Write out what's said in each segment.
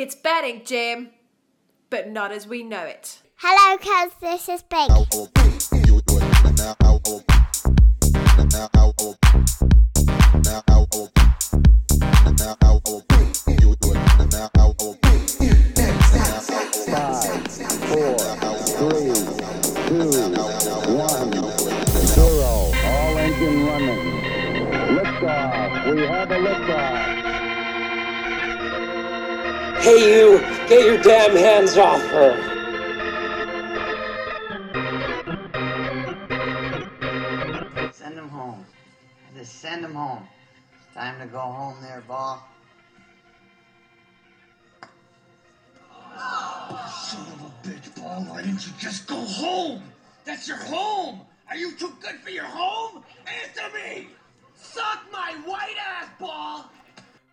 It's betting, Jim, but not as we know it. Hello, cuz this is Big. four, three, two, one, zero. All engine running. Liftoff. We have a liftoff. Hey, you! Get your damn hands off her! Send him home. Just send him home. It's time to go home there, ball. Son of a bitch, Paul, why didn't you just go home? That's your home! Are you too good for your home? Answer me! Suck my white ass, Paul!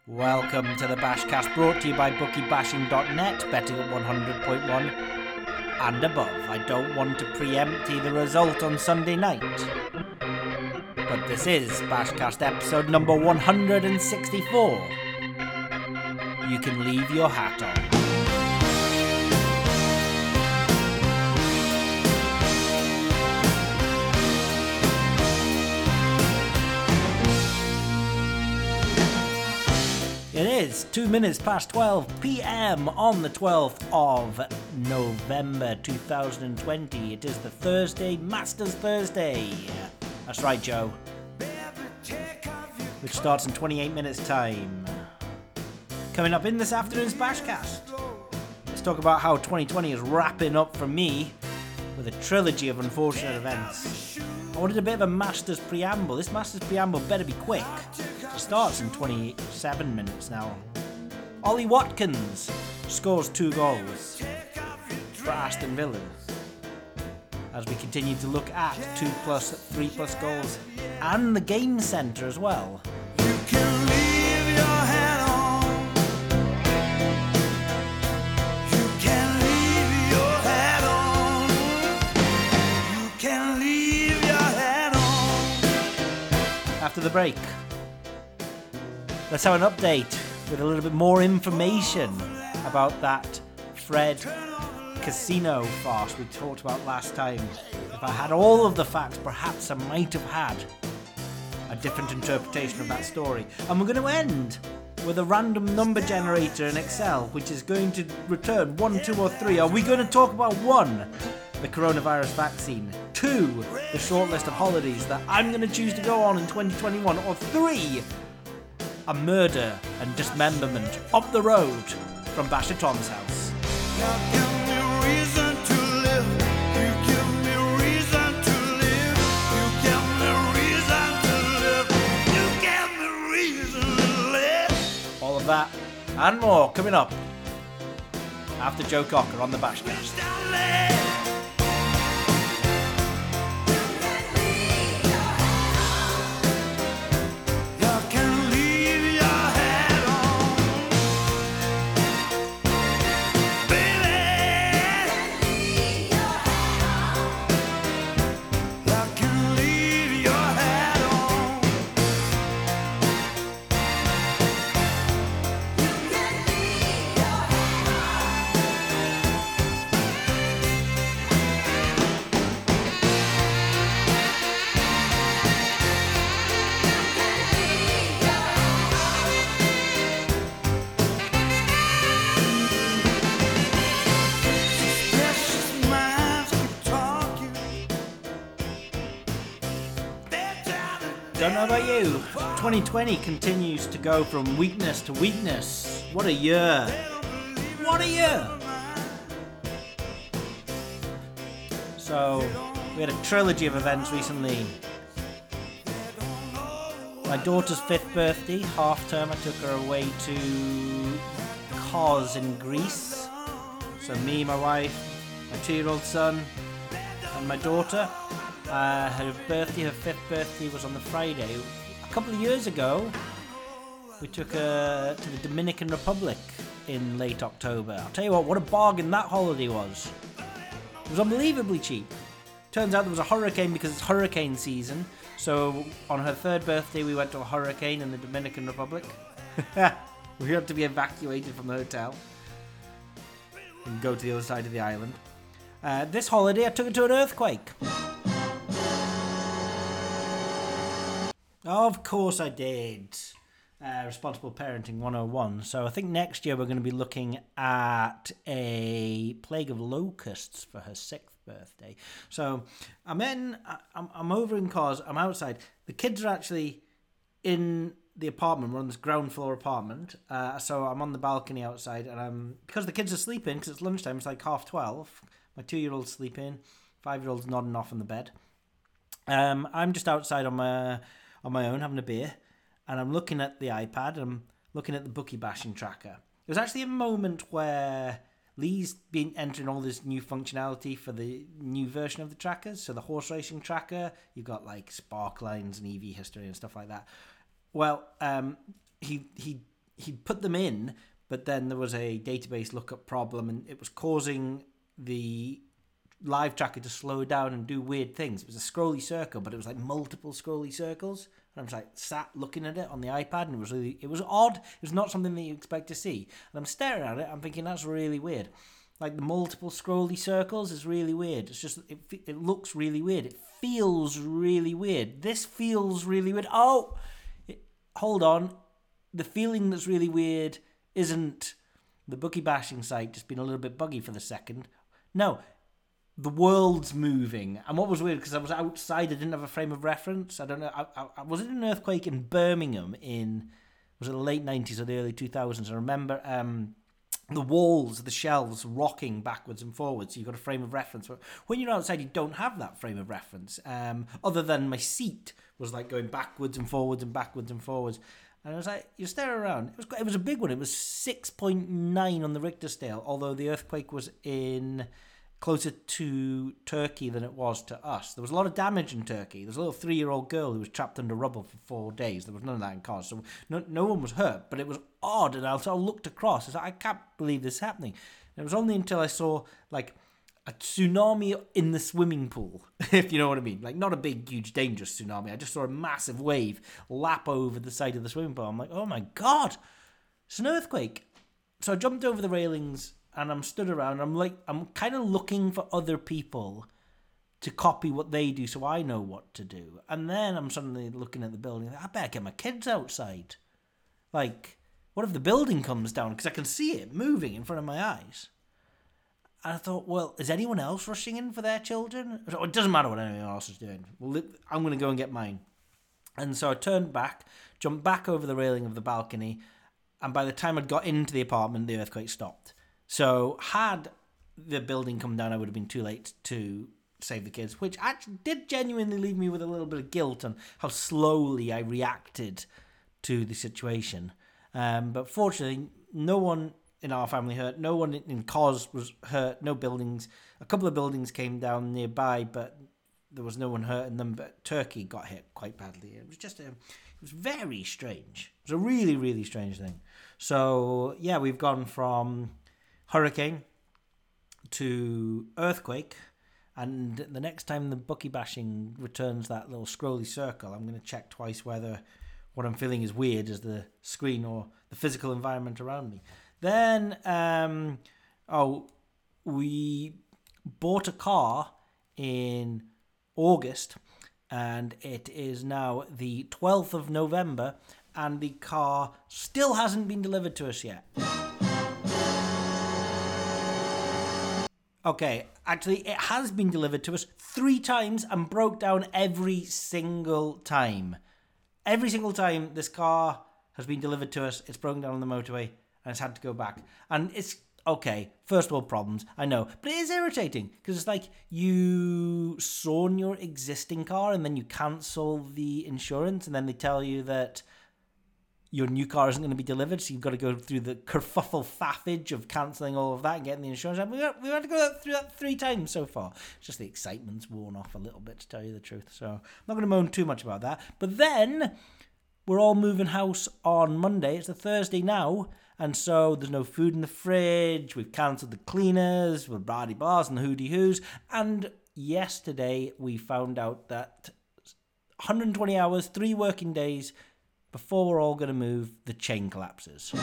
Welcome to the Bashcast brought to you by bookiebashing.net, betting at 100.1 and above. I don't want to preempt either result on Sunday night. But this is Bashcast episode number 164. You can leave your hat on. It is two minutes past 12 p.m. on the 12th of November 2020. It is the Thursday, Masters Thursday. That's right, Joe. Which starts in 28 minutes' time. Coming up in this afternoon's Bashcast, let's talk about how 2020 is wrapping up for me with a trilogy of unfortunate events. I wanted a bit of a Masters preamble. This Masters preamble better be quick. It starts in 27 minutes now. Ollie Watkins scores two goals for Aston Villa. As we continue to look at two plus, three plus goals and the game centre as well. After the break, let's have an update with a little bit more information about that Fred casino farce we talked about last time. If I had all of the facts, perhaps I might have had a different interpretation of that story. And we're going to end with a random number generator in Excel, which is going to return one, two, or three. Are we going to talk about one? The coronavirus vaccine. Two, the short list of holidays that I'm going to choose to go on in 2021. Or three, a murder and dismemberment up the road from Bashaton's house. All of that and more coming up after Joe Cocker on the Bashcast. You. 2020 continues to go from weakness to weakness. What a year! What a year! So, we had a trilogy of events recently. My daughter's fifth birthday, half term, I took her away to Kos in Greece. So, me, my wife, my two year old son, and my daughter. Uh, her birthday, her fifth birthday, was on the Friday. A couple of years ago, we took her to the Dominican Republic in late October. I'll tell you what, what a bargain that holiday was. It was unbelievably cheap. Turns out there was a hurricane because it's hurricane season. So on her third birthday, we went to a hurricane in the Dominican Republic. we had to be evacuated from the hotel. and go to the other side of the island. Uh, this holiday, I took her to an earthquake. Of course, I did. Uh, responsible parenting 101. So I think next year we're going to be looking at a plague of locusts for her sixth birthday. So I'm in, I'm, I'm over in Kos, I'm outside. The kids are actually in the apartment. We're on this ground floor apartment. Uh, so I'm on the balcony outside, and I'm because the kids are sleeping because it's lunchtime. It's like half twelve. My two year old's sleeping. Five year old's nodding off in the bed. Um, I'm just outside on my on my own having a beer, and I'm looking at the iPad. And I'm looking at the bookie bashing tracker. There's actually a moment where Lee's been entering all this new functionality for the new version of the trackers. So the horse racing tracker, you've got like spark lines and EV history and stuff like that. Well, um, he he he put them in, but then there was a database lookup problem, and it was causing the live tracker to slow down and do weird things. It was a scrolly circle, but it was like multiple scrolly circles. And I was like sat looking at it on the iPad, and it was really it was odd. It was not something that you expect to see. And I'm staring at it. I'm thinking that's really weird. Like the multiple scrolly circles is really weird. It's just it, it looks really weird. It feels really weird. This feels really weird. Oh, it, hold on. The feeling that's really weird isn't the bookie bashing site just being a little bit buggy for the second. No, the world's moving. And what was weird because I was outside, I didn't have a frame of reference. I don't know. I, I, I was it an earthquake in Birmingham in was it the late nineties or the early two thousands? I remember um, the walls, the shelves rocking backwards and forwards. So you've got a frame of reference. But when you're outside, you don't have that frame of reference. Um, other than my seat was like going backwards and forwards and backwards and forwards. And I was like, you stare around. It was it was a big one. It was six point nine on the Richter scale. Although the earthquake was in closer to Turkey than it was to us. There was a lot of damage in Turkey. There was a little three-year-old girl who was trapped under rubble for four days. There was none of that in Kos, so no, no one was hurt. But it was odd, and I sort of looked across. I was like, I can't believe this is happening. And it was only until I saw like a tsunami in the swimming pool, if you know what I mean. Like not a big, huge, dangerous tsunami. I just saw a massive wave lap over the side of the swimming pool. I'm like, oh my god, it's an earthquake. So I jumped over the railings and I'm stood around. I'm like, I'm kind of looking for other people to copy what they do so I know what to do. And then I'm suddenly looking at the building. I better get my kids outside. Like, what if the building comes down? Because I can see it moving in front of my eyes. And I thought, well, is anyone else rushing in for their children? It doesn't matter what anyone else is doing. Well, I'm going to go and get mine. And so I turned back, jumped back over the railing of the balcony, and by the time I'd got into the apartment, the earthquake stopped. So had the building come down, I would have been too late to save the kids, which actually did genuinely leave me with a little bit of guilt on how slowly I reacted to the situation. Um, but fortunately, no one in our family hurt. No one in Kos was hurt. No buildings. A couple of buildings came down nearby, but there was no one hurt in them. But Turkey got hit quite badly. It was just a, it was very strange. It was a really, really strange thing. So yeah, we've gone from hurricane to earthquake. And the next time the bookie bashing returns that little scrolly circle, I'm going to check twice whether what I'm feeling is weird as the screen or the physical environment around me. Then, um, oh, we bought a car in August, and it is now the 12th of November, and the car still hasn't been delivered to us yet. Okay, actually, it has been delivered to us three times and broke down every single time. Every single time this car has been delivered to us, it's broken down on the motorway and it's had to go back. And it's okay, first world problems, I know, but it is irritating because it's like you sawn your existing car and then you cancel the insurance and then they tell you that your new car isn't going to be delivered, so you've got to go through the kerfuffle faffage of cancelling all of that and getting the insurance. We've got, we've had to go through that three times so far. It's just the excitement's worn off a little bit, to tell you the truth. So I'm not going to moan too much about that. But then we're all moving house on Monday. It's a Thursday now, and so there's no food in the fridge. We've cancelled the cleaners, Brady Bars and the Hootie Hoos. And yesterday we found out that 120 hours, three working days before we're all going to move, the chain collapses.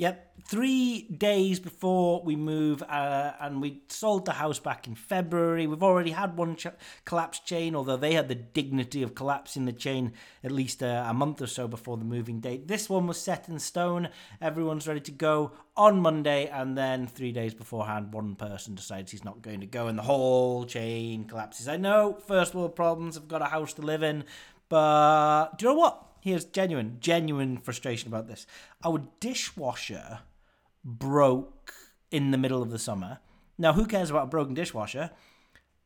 Yep, three days before we move, uh, and we sold the house back in February. We've already had one ch- collapsed chain, although they had the dignity of collapsing the chain at least uh, a month or so before the moving date. This one was set in stone. Everyone's ready to go on Monday, and then three days beforehand, one person decides he's not going to go, and the whole chain collapses. I know, first world problems. I've got a house to live in, but do you know what? Here's genuine, genuine frustration about this. Our dishwasher broke in the middle of the summer. Now, who cares about a broken dishwasher?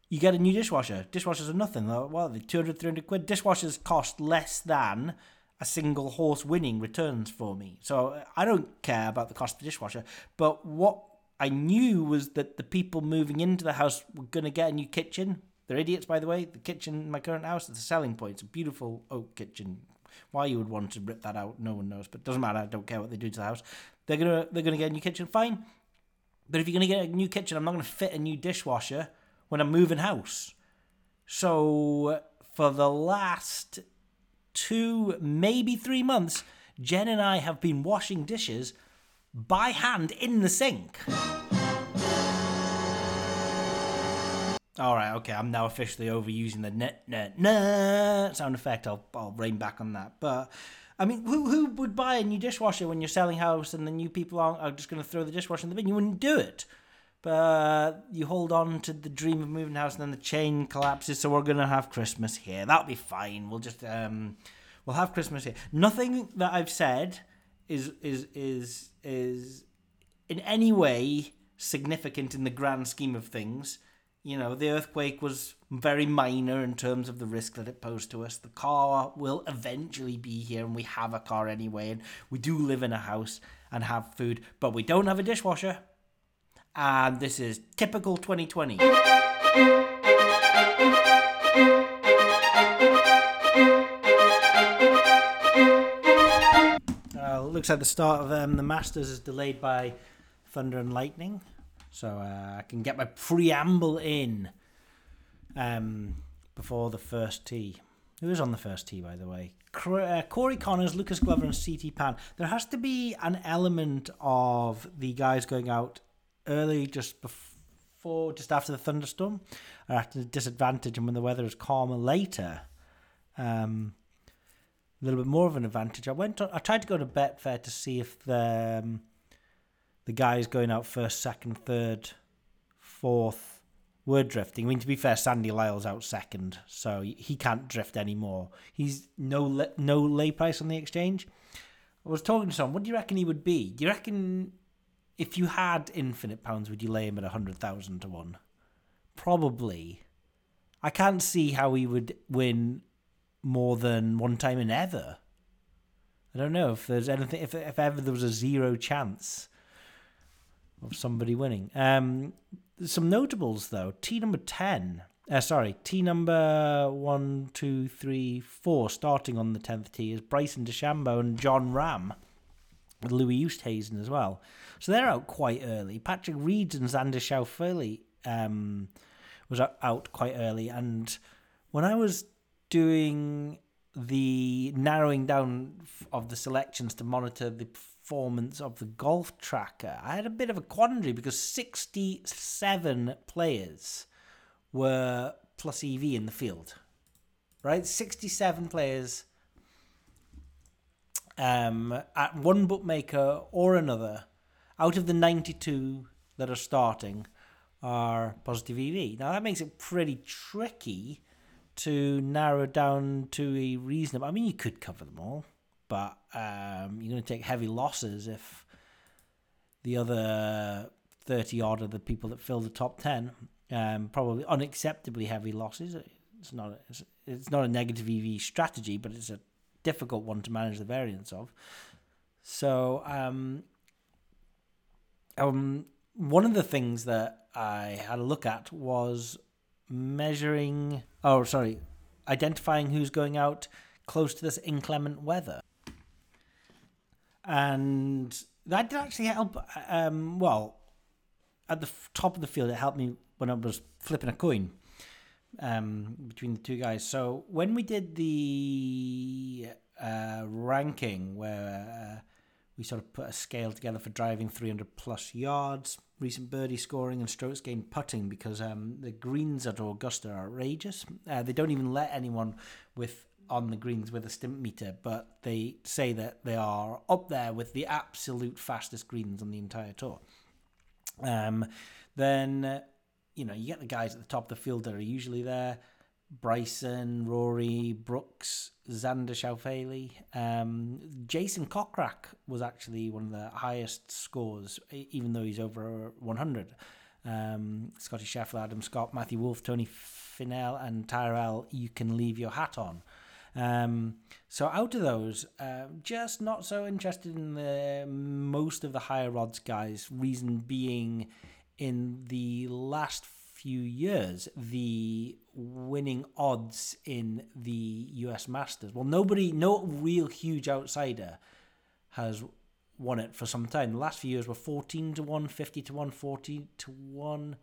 You get a new dishwasher. Dishwashers are nothing. They're, Well, they're 200, 300 quid. Dishwashers cost less than a single horse winning returns for me. So uh, I don't care about the cost of the dishwasher. But what I knew was that the people moving into the house were going to get a new kitchen. They're idiots, by the way. The kitchen in my current house is a selling point. It's a beautiful oak kitchen. Why you would want to rip that out, no one knows. But doesn't matter. I don't care what they do to the house. They're gonna they're gonna get a new kitchen. Fine. But if you're gonna get a new kitchen, I'm not gonna fit a new dishwasher when I'm moving house. So for the last two, maybe three months, Jen and I have been washing dishes by hand in the sink. All right, okay, I'm now officially overusing the net net net sound effect. I'll I'll rein back on that. But I mean, who who would buy a new dishwasher when you're selling house and the new people aren't are just going to throw the dishwasher in the bin? You wouldn't do it. But you hold on to the dream of moving house, and then the chain collapses. So we're gonna have Christmas here. That'll be fine. We'll just um, we'll have Christmas here. Nothing that I've said is is is is in any way significant in the grand scheme of things. You know, the earthquake was very minor in terms of the risk that it posed to us. The car will eventually be here, and we have a car anyway, and we do live in a house and have food, but we don't have a dishwasher. And this is typical 2020. Uh, looks like the start of um, the Masters is delayed by thunder and lightning, so uh, I can get my preamble in um, before the first tee. Who is on the first tee, by the way? Uh, Corey Conners, Lucas Glover, and CT Pan. There has to be an element of the guys going out early, just before, just after the thunderstorm, or at a disadvantage, and when the weather is calmer later. Um, a little bit more of an advantage. I went. On, I tried to go to Betfair to see if the um, the guys going out first, second, third, fourth were drifting. I mean, to be fair, Sandy Lyle's out second, so he can't drift anymore. He's no no lay price on the exchange. I was talking to someone. What do you reckon he would be? Do you reckon if you had infinite pounds, would you lay him at a hundred thousand to one? Probably. I can't see how he would win more than one time in ever. I don't know if there's anything if if ever there was a zero chance of somebody winning. Um, some notables though. T number ten. Uh, sorry, T number one, two, three, four. Starting on the tenth tee is Bryson DeChambeau and Jon Rahm, with Louis Oosthuizen as well. So they're out quite early. Patrick Reed and Xander Schauffele um, was out- out quite early, and when I was doing the narrowing down of the selections to monitor the performance of the golf tracker, I had a bit of a quandary because 67 players were plus EV in the field. Right? 67 players um, at one bookmaker or another out of the 92 that are starting are positive EV. Now that makes it pretty tricky to narrow down to a reasonable. I mean, you could cover them all, but um, you're going to take heavy losses if the other 30 odd of the people that fill the top 10 um, probably unacceptably heavy losses. It's not a, it's, it's not a negative EV strategy, but it's a difficult one to manage the variance of. So, um, um, one of the things that I had a look at was measuring, oh, sorry, identifying who's going out close to this inclement weather. And that did actually help. Um, well, at the f- top of the field, it helped me when I was flipping a coin um, between the two guys. So when we did the uh, ranking, where uh, we sort of put a scale together for driving 300 plus yards, recent birdie scoring, and strokes gained putting because um, the greens at Augusta are outrageous. Uh, they don't even let anyone with on the greens with a Stimpmeter, but they say that they are up there with the absolute fastest greens on the entire tour. Um, then, uh, you know, you get the guys at the top of the field that are usually there. Bryson, Rory, Brooks, Xander Schauffele. Um, Jason Kokrak was actually one of the highest scores, even though he's over 100. Um, Scotty Scheffler, Adam Scott, Matthew Wolff, Tony Finau, and Tyrrell, you can leave your hat on. Um, so out of those, uh, just not so interested in the most of the higher odds guys. Reason being, in the last few years, the winning odds in the U.S. Masters. Well, nobody, no real huge outsider has won it for some time. The last few years were 14 to 1, 50 to 1, 40 to 1,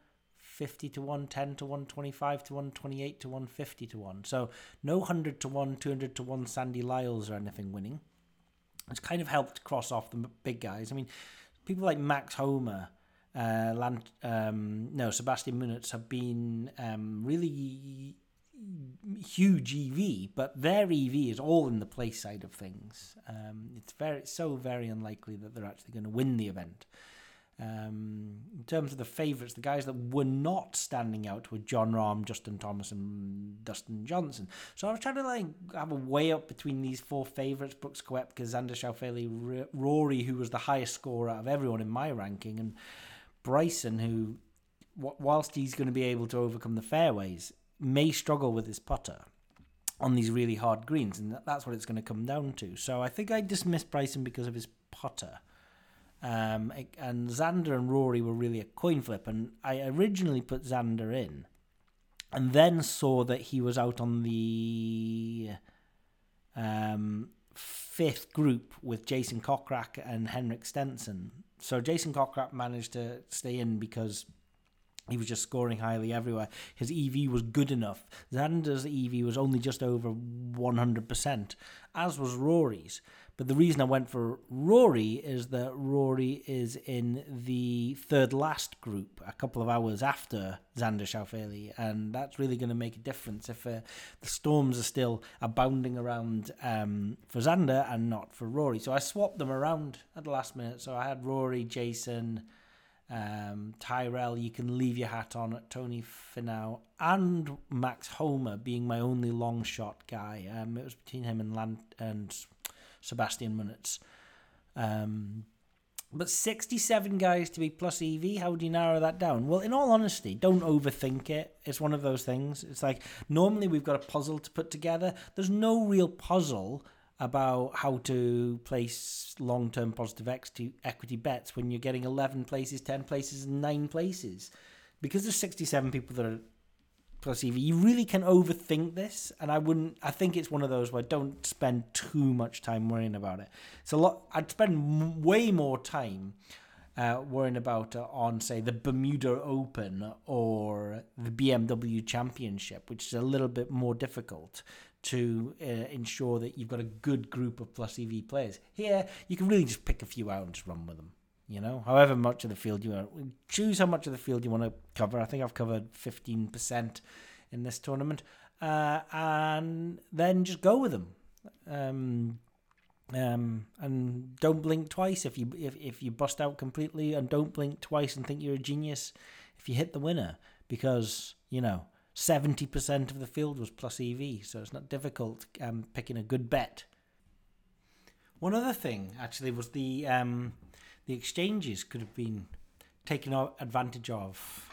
50 to 1, 10 to 1, 25 to 1, 28 to 1, 50 to 1. So no 100 to 1, 200 to 1 Sandy Lyles or anything winning. It's kind of helped cross off the big guys. I mean, people like Max Homa, uh, Land, um, no, Sebastian Munitz have been um, really huge EV, but their EV is all in the place side of things. Um, it's very it's so very unlikely that they're actually going to win the event. Um, in terms of the favourites, the guys that were not standing out were Jon Rahm, Justin Thomas, and Dustin Johnson. So I was trying to like have a way up between these four favourites: Brooks Koepka, Xander Schauffele, Rory, who was the highest scorer of everyone in my ranking, and Bryson, who, wh- whilst he's going to be able to overcome the fairways, may struggle with his putter on these really hard greens, and that's what it's going to come down to. So I think I dismissed Bryson because of his putter. Um, and Xander and Rory were really a coin flip, and I originally put Xander in, and then saw that he was out on the um, fifth group with Jason Kokrak and Henrik Stenson. So Jason Kokrak managed to stay in because he was just scoring highly everywhere. His EV was good enough. Xander's EV was only just over 100%, as was Rory's. But the reason I went for Rory is that Rory is in the third last group, a couple of hours after Xander Schauffele, and that's really going to make a difference if uh, the storms are still abounding around um, for Xander and not for Rory. So I swapped them around at the last minute. So I had Rory, Jason, um, Tyrrell, you can leave your hat on at Tony Finau, and Max Homa being my only long shot guy. Um, it was between him and Land and Sebastian Munitz. Um, but 67 guys to be plus EV, how do you narrow that down? Well, in all honesty, don't overthink it. It's one of those things. It's like normally we've got a puzzle to put together. There's no real puzzle about how to place long-term positive equity, equity bets when you're getting 11 places, 10 places, and 9 places. Because there's 67 people that are plus EV, you really can overthink this, and I wouldn't. I think it's one of those where don't spend too much time worrying about it. It's a lot. I'd spend m- way more time uh, worrying about uh, on say the Bermuda Open or the BMW Championship, which is a little bit more difficult to uh, ensure that you've got a good group of plus EV players. Here, you can really just pick a few out and just run with them. You know, however much of the field you want, choose how much of the field you want to cover. I think I've covered fifteen percent in this tournament, uh, and then just go with them. Um, um, and don't blink twice if you if, if you bust out completely, and don't blink twice and think you're a genius if you hit the winner because you know seventy percent of the field was plus EV, so it's not difficult um, picking a good bet. One other thing actually was the um, the exchanges could have been taken advantage of.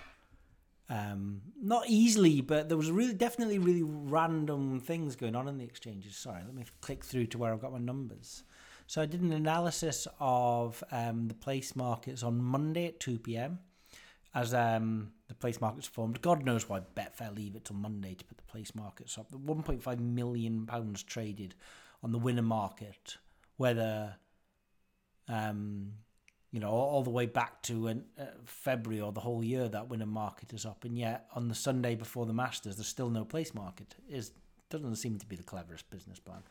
Um, not easily, but there was really definitely really random things going on in the exchanges. Sorry, let me click through to where I've got my numbers. So I did an analysis of um, the place markets on Monday at two p.m. as um, the place markets formed. God knows why Betfair leave it till Monday to put the place markets up. The one point five million pounds traded on the winner market, whether um, you know, all, the way back to an, uh, February or the whole year that winner market is up, and yet on the Sunday before the Masters, there's still no place market. Is doesn't seem to be the cleverest business plan.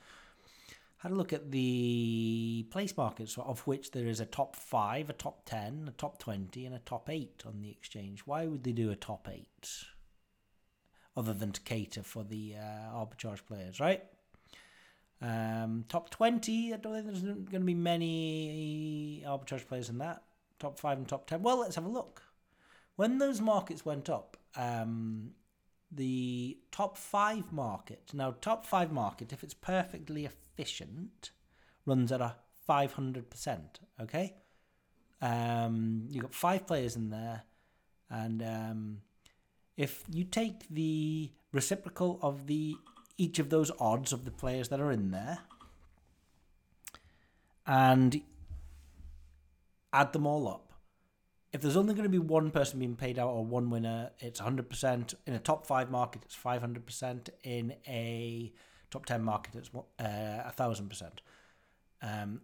had a look at the place markets, of which there is a top five, a top 10, a top 20, and a top eight on the exchange. Why would they do a top eight? Other than to cater for the uh, arbitrage players, right? Um, top 20, I don't think there's going to be many arbitrage players in that. Top 5 and top 10. Well, let's have a look. When those markets went up, um, the top 5 market, now, top 5 market, if it's perfectly efficient, runs at a 500%, okay? Um, you've got five players in there, and um, if you take the reciprocal of the each of those odds of the players that are in there and add them all up. If there's only going to be one person being paid out or one winner, it's 100%. In a top five market, it's 500%. In a top 10 market, it's uh, 1,000%. Um,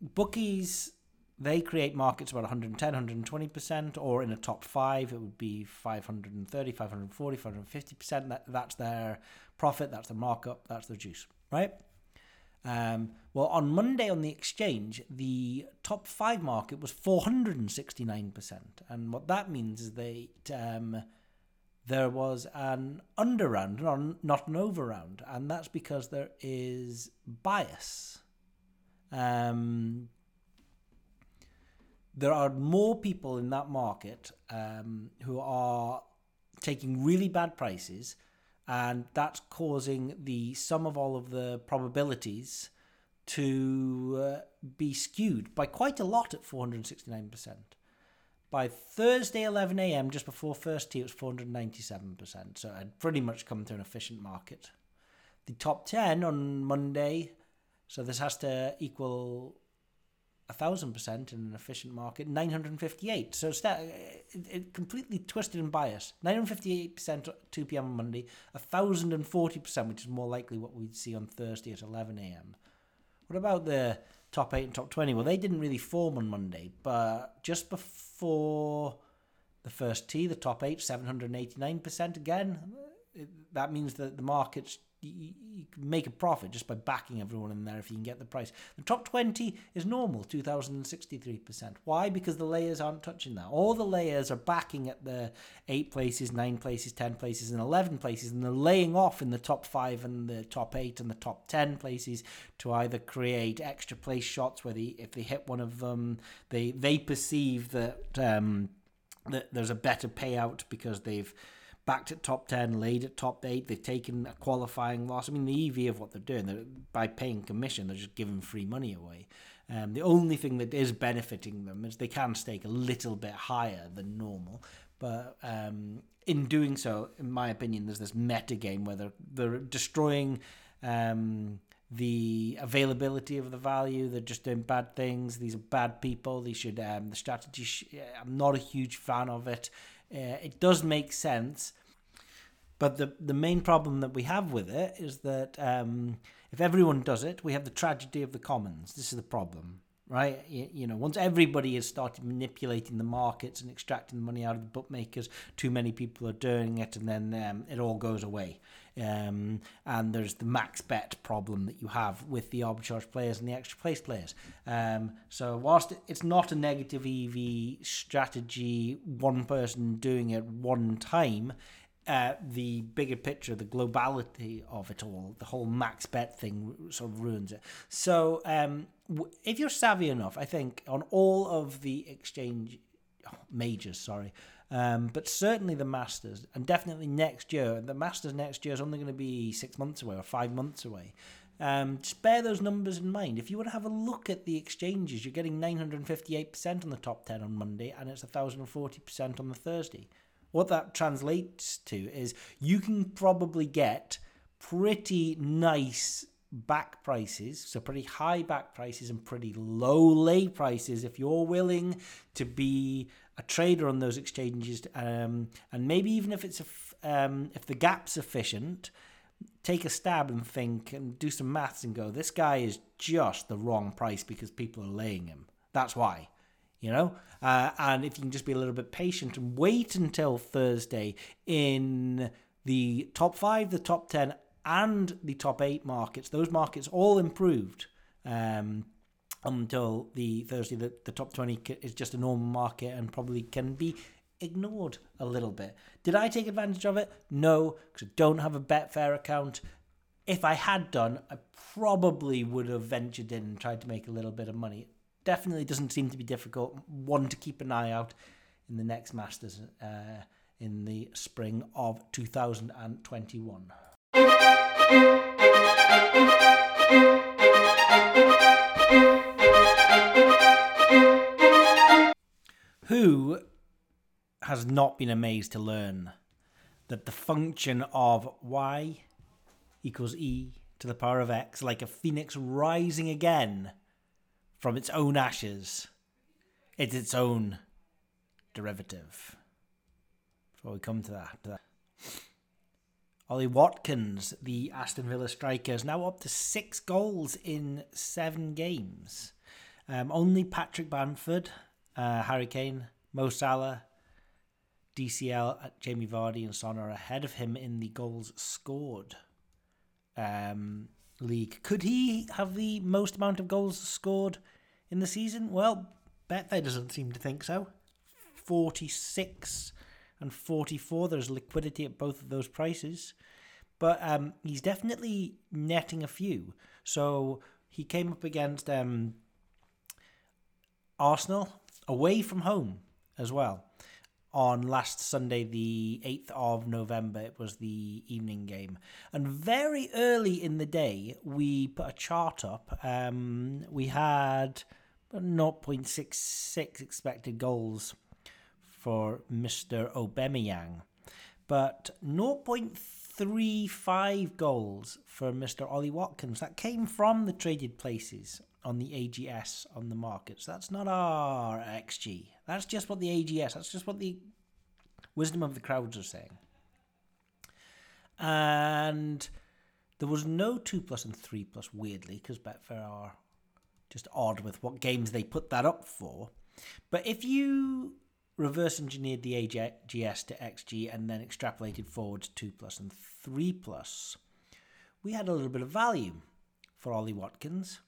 bookies, they create markets about 110, 120%, or in a top five, it would be 530, 540, 550%. That, that's their profit, that's the markup, that's the juice, right? Um, well, on Monday on the exchange, the top five market was 469%. And what that means is that um, there was an under round, not, not an over round. And that's because there is bias. Um, there are more people in that market um, who are taking really bad prices and that's causing the sum of all of the probabilities to uh, be skewed by quite a lot at 469%. By Thursday 11 a.m., just before first tee, it was 497%. So it had pretty much come to an efficient market. The top 10 on Monday, so this has to equal a thousand percent in an efficient market, 958. So it's that, it, it completely twisted and biased. 958 percent 2 p.m. on Monday, a thousand and forty percent, which is more likely what we'd see on Thursday at 11 a.m. What about the top eight and top 20? Well, they didn't really form on Monday, but just before the first tee, the top eight, 789 percent again. That means that the market's you, you make a profit just by backing everyone in there if you can get the price. The top 20 is normal, 2,063%. Why? Because the layers aren't touching that. All the layers are backing at the 8 places, 9 places, 10 places, and 11 places, and they're laying off in the top 5 and the top 8 and the top 10 places to either create extra place shots where they, if they hit one of them, they, they perceive that, um, that there's a better payout because they've backed at top 10, laid at top 8. They've taken a qualifying loss. I mean, the EV of what they're doing, they're, by paying commission, they're just giving free money away. Um, the only thing that is benefiting them is they can stake a little bit higher than normal. But um, in doing so, in my opinion, there's this meta game where they're, they're destroying um, the availability of the value. They're just doing bad things. These are bad people. They should um, the strategy. Sh- I'm not a huge fan of it. Uh, it does make sense, but the the main problem that we have with it is that um, if everyone does it, we have the tragedy of the commons. This is the problem, right? You, you, know, once everybody has started manipulating the markets and extracting the money out of the bookmakers, too many people are doing it, and then um, it all goes away. Um, and there's the max bet problem that you have with the arbitrage players and the extra place players. Um, so whilst it's not a negative EV strategy, one person doing it one time, uh, the bigger picture, the globality of it all, the whole max bet thing sort of ruins it. So um, if you're savvy enough, I think on all of the exchange oh, majors, sorry, um, but certainly the Masters, and definitely next year. The Masters next year is only going to be six months away or five months away. Um, just bear those numbers in mind. If you want to have a look at the exchanges, you're getting 958% on the top 10 on Monday, and it's 1,040% on the Thursday. What that translates to is you can probably get pretty nice back prices, so pretty high back prices and pretty low lay prices if you're willing to be a trader on those exchanges, um, and maybe even if it's a um, if the gap's sufficient, take a stab and think and do some maths and go, this guy is just the wrong price because people are laying him. That's why. You know, uh, and if you can just be a little bit patient and wait until Thursday in the top five, the top 10, and the top eight markets, those markets all improved um, until the Thursday. that the top 20 ca- is just a normal market and probably can be ignored a little bit. Did I take advantage of it? No, because I don't have a Betfair account. If I had done, I probably would have ventured in and tried to make a little bit of money. Definitely doesn't seem to be difficult. One to keep an eye out in the next Masters uh, in the spring of 2021. Who has not been amazed to learn that the function of y equals e to the power of x, like a phoenix rising again from its own ashes, it's its own derivative. Before we come to that. Ollie Watkins, the Aston Villa striker, is now up to six goals in seven games. Um, only Patrick Bamford, uh, Harry Kane, Mo Salah, DCL, uh, Jamie Vardy, and Son are ahead of him in the goals scored um, league. Could he have the most amount of goals scored in the season? Well, Betfair doesn't seem to think so. 46 and 44. There's liquidity at both of those prices. But um, he's definitely netting a few. So he came up against um, Arsenal away from home as well on last Sunday, the 8th of November. It was the evening game. And very early in the day, we put a chart up. Um, we had 0.66 expected goals for Mr. Aubameyang, but 0.35 goals for Mr. Ollie Watkins. That came from the traded places on the AGS on the markets. That's not our XG. That's just what the AGS, that's just what the wisdom of the crowds are saying. And there was no 2 plus and 3 plus, weirdly, because Betfair are just odd with what games they put that up for. But if you reverse engineered the AGS to XG and then extrapolated forward to 2 plus and 3 plus, we had a little bit of value for Ollie Watkins.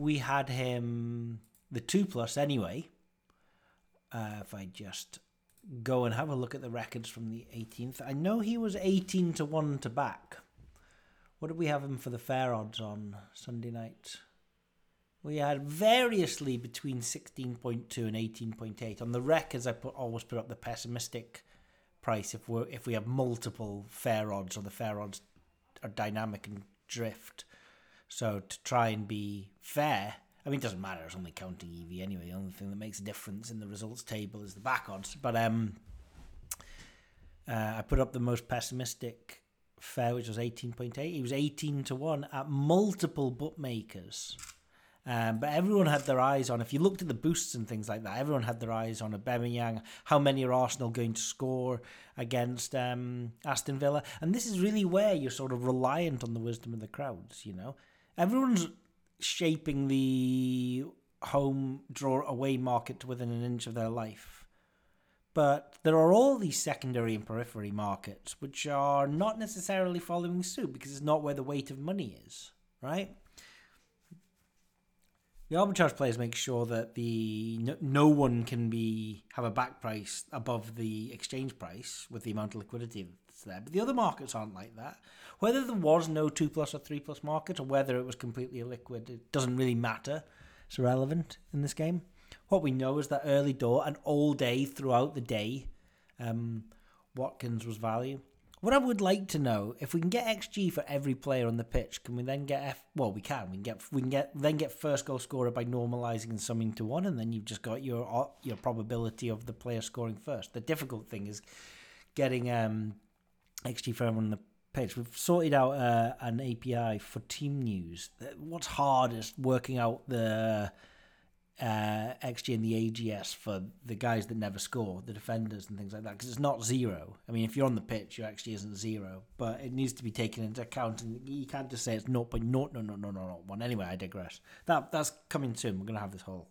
We had him the 2 plus anyway. Uh, if I just go and have a look at the records from the 18th, I know he was 18 to 1 to back. What did we have him for the fair odds on Sunday night? We had variously between 16.2 and 18.8. On the records, I put always put up the pessimistic price if we if we have multiple fair odds or the fair odds are dynamic and drift. So to try and be fair, I mean, it doesn't matter. It's only counting EV anyway. The only thing that makes a difference in the results table is the back odds. But um, uh, I put up the most pessimistic fair, which was 18.8. He was 18 to 1 at multiple bookmakers. Um, but everyone had their eyes on, if you looked at the boosts and things like that, everyone had their eyes on Aubameyang. How many are Arsenal going to score against um, Aston Villa? And this is really where you're sort of reliant on the wisdom of the crowds, you know? Everyone's shaping the home draw away market within an inch of their life. But there are all these secondary and periphery markets which are not necessarily following suit because it's not where the weight of money is, right? The arbitrage players make sure that the no, no one can be have a back price above the exchange price with the amount of liquidity there. But the other markets aren't like that. Whether there was no two plus or three plus market or whether it was completely illiquid, it doesn't really matter. It's irrelevant in this game. What we know is that early door and all day throughout the day, um, Watkins was value. What I would like to know, if we can get XG for every player on the pitch, can we then get F? Well, we can. We can get we can get then get first goal scorer by normalising and summing to one, and then you've just got your your probability of the player scoring first. The difficult thing is getting um, XG for everyone on the pitch. We've sorted out uh, an API for Team News. What's hard is working out the uh, XG and the AGS for the guys that never score, the defenders and things like that, because it's not zero. I mean, if you're on the pitch, your XG isn't zero, but it needs to be taken into account, and you can't just say it's 0.0, no, no, no, no, no, one. Anyway, I digress. That That's coming soon. We're going to have this whole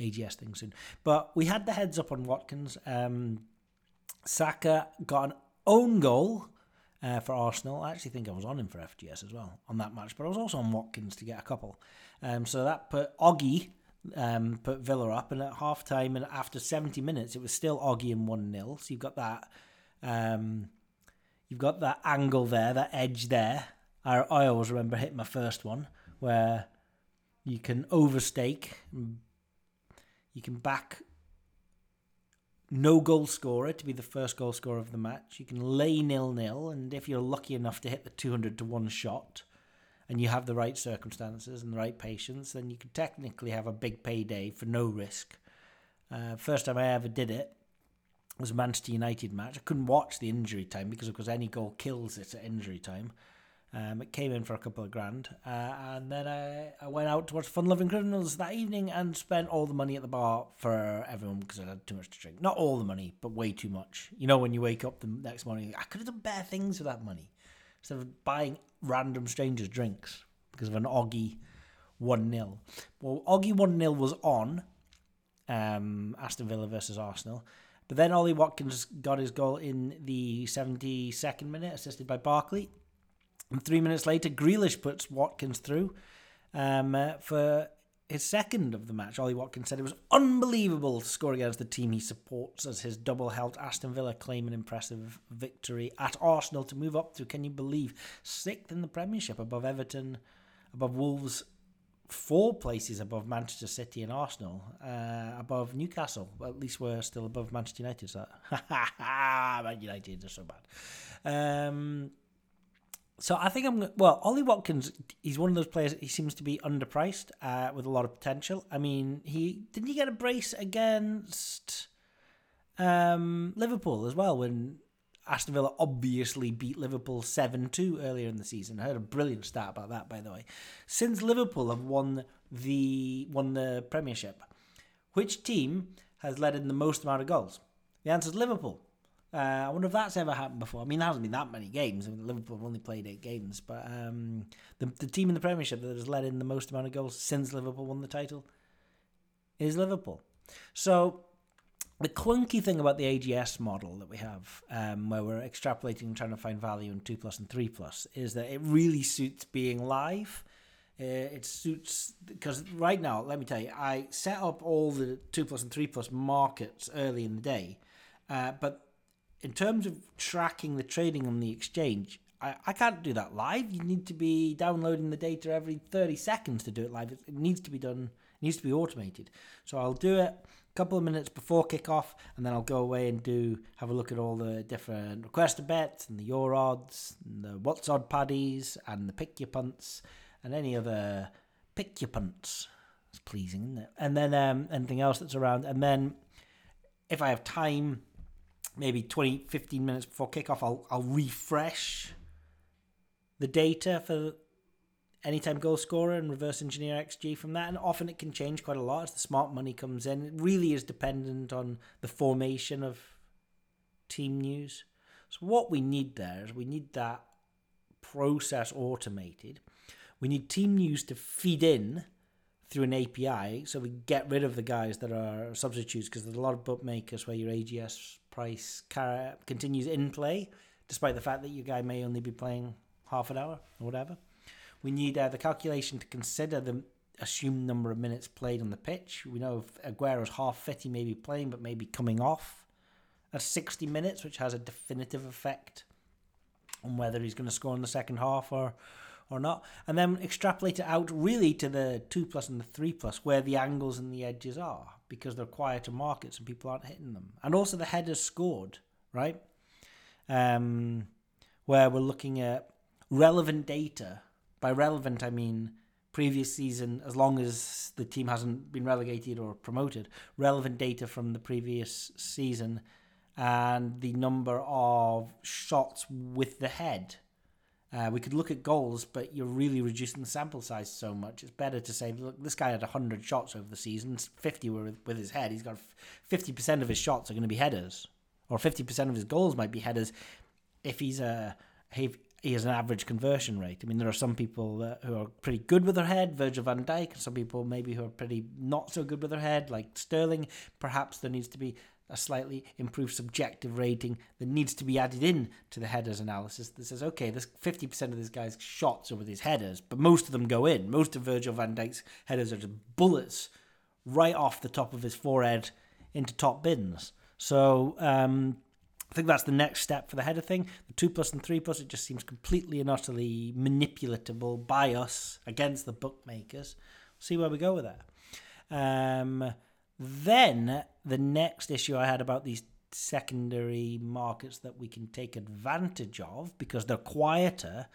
AGS thing soon. But we had the heads up on Watkins. Um, Saka got an own goal uh, for Arsenal. I actually think I was on him for FGS as well on that match, but I was also on Watkins to get a couple. Um, so that put Oggy um, put Villa up, and at half time and after 70 minutes, it was still Oggy and 1 0. So you've got that. Um, you've got that angle there, that edge there. I, I always remember hitting my first one where you can overstake, you can back no goal scorer to be the first goal scorer of the match. You can lay nil nil, and if you're lucky enough to hit the 200 to 1 shot and you have the right circumstances and the right patience, then you could technically have a big payday for no risk. Uh, first time I ever did it was a Manchester United match. I couldn't watch the injury time because, of course, any goal kills it at injury time. Um, it came in for a couple of grand, uh, and then I, I went out to watch Fun Loving Criminals that evening and spent all the money at the bar for everyone because I had too much to drink. Not all the money, but way too much. You know, when you wake up the next morning, I could have done better things with that money instead of buying random strangers drinks because of an Oggy 1 0. Well, Oggy 1 0 was on um, Aston Villa versus Arsenal. But then Ollie Watkins got his goal in the 72nd minute, assisted by Barkley. And three minutes later, Grealish puts Watkins through um, uh, for his second of the match. Ollie Watkins said it was unbelievable to score against the team he supports as his double helped Aston Villa claim an impressive victory at Arsenal to move up to, can you believe, sixth in the Premiership above Everton, above Wolves, four places above Manchester City and Arsenal, uh, above Newcastle. Well, at least we're still above Manchester United. So, Man United are so bad. Um, so I think I'm well. Ollie Watkins, he's one of those players. He seems to be underpriced uh, with a lot of potential. I mean, he didn't he get a brace against um, Liverpool as well when Aston Villa obviously beat Liverpool seven two earlier in the season. I heard a brilliant stat about that, by the way. Since Liverpool have won the won the Premiership, which team has led in the most amount of goals? The answer is Liverpool. Uh, I wonder if that's ever happened before. I mean, there hasn't been that many games. I mean, Liverpool have only played eight games, but um, the the team in the Premiership that has led in the most amount of goals since Liverpool won the title is Liverpool. So the clunky thing about the AGS model that we have, um, where we're extrapolating and trying to find value in two plus and three plus, is that it really suits being live. Uh, it suits because right now, let me tell you, I set up all the two plus and three plus markets early in the day, uh, but in terms of tracking the trading on the exchange, I, I can't do that live. You need to be downloading the data every 30 seconds to do it live. It, it needs to be done, it needs to be automated. So I'll do it a couple of minutes before kickoff, and then I'll go away and do have a look at all the different requested bets and the your odds, and the what's odd paddies, and the pick your punts, and any other pick your punts. It's pleasing, isn't it? And then um, anything else that's around, and then if I have time, maybe 20, 15 minutes before kickoff, I'll I'll refresh the data for anytime goal scorer and reverse engineer XG from that. And often it can change quite a lot as the smart money comes in. It really is dependent on the formation of team news. So what we need there is we need that process automated. We need team news to feed in through an API so we get rid of the guys that are substitutes because there's a lot of bookmakers where your AGS price continues in play despite the fact that your guy may only be playing half an hour or whatever. We need uh, the calculation to consider the assumed number of minutes played on the pitch. We know if Aguero's half fit, he may be playing, but maybe coming off at 60 minutes, which has a definitive effect on whether he's going to score in the second half or or not. And then extrapolate it out really to the 2 plus and the 3 plus, where the angles and the edges are, because they're quieter markets and people aren't hitting them. And also the headers scored, right? Um, where we're looking at relevant data. By relevant, I mean previous season, as long as the team hasn't been relegated or promoted, relevant data from the previous season and the number of shots with the head. Uh, we could look at goals, but you're really reducing the sample size so much. It's better to say, look, this guy had 100 shots over the season, 50 were with, his head. He's got 50% of his shots are going to be headers, or 50% of his goals might be headers if he's a he, he has an average conversion rate. I mean, there are some people who are pretty good with their head, Virgil van Dijk, and some people maybe who are pretty not so good with their head, like Sterling. Perhaps there needs to be a slightly improved subjective rating that needs to be added in to the headers analysis that says, okay, there's 50% of this guy's shots are with his headers, but most of them go in. Most of Virgil van Dijk's headers are just bullets right off the top of his forehead into top bins. So um, I think that's the next step for the header thing. The 2 plus and 3 plus, it just seems completely and utterly manipulatable by us against the bookmakers. See where we go with that. Um, then the next issue I had about these secondary markets that we can take advantage of because they're quieter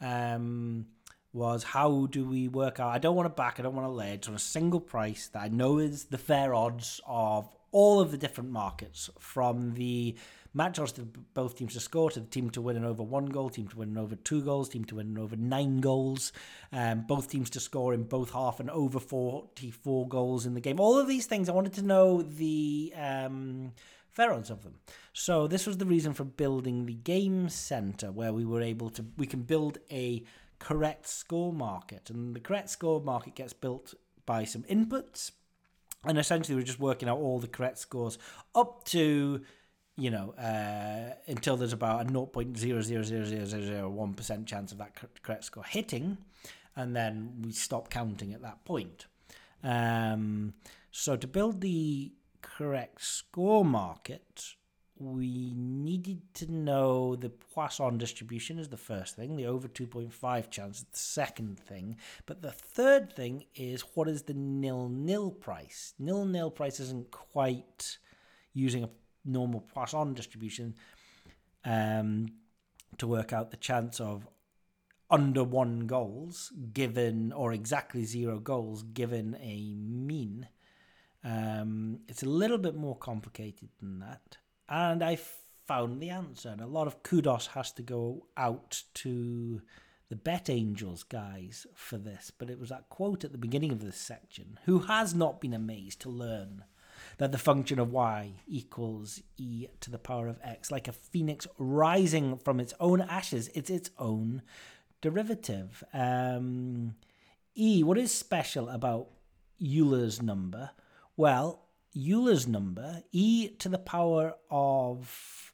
um, was how do we work out? I don't want to back, I don't want to lay. It's on a single price that I know is the fair odds of all of the different markets from the match to both teams to score to the team to win in over one goal, team to win in over two goals, team to win in over nine goals, um, both teams to score in both half and over 44 goals in the game. All of these things, I wanted to know the um, odds of them. So this was the reason for building the game center where we were able to, we can build a correct score market. And the correct score market gets built by some inputs. And essentially, we're just working out all the correct scores up to you know, uh, until there's about a 0.0000001% chance of that correct score hitting, and then we stop counting at that point. Um, so to build the correct score market, we needed to know the Poisson distribution is the first thing, the over 2.5 chance is the second thing. But the third thing is what is the nil nil price? Nil nil price isn't quite using a normal Poisson distribution um, to work out the chance of under one goals given or exactly zero goals given a mean. Um, it's a little bit more complicated than that. And I found the answer. And a lot of kudos has to go out to the Bet Angels guys for this. But it was that quote at the beginning of this section who has not been amazed to learn that the function of y equals e to the power of x. Like a phoenix rising from its own ashes, it's its own derivative. Um, e, what is special about Euler's number? Well, Euler's number, e to the power of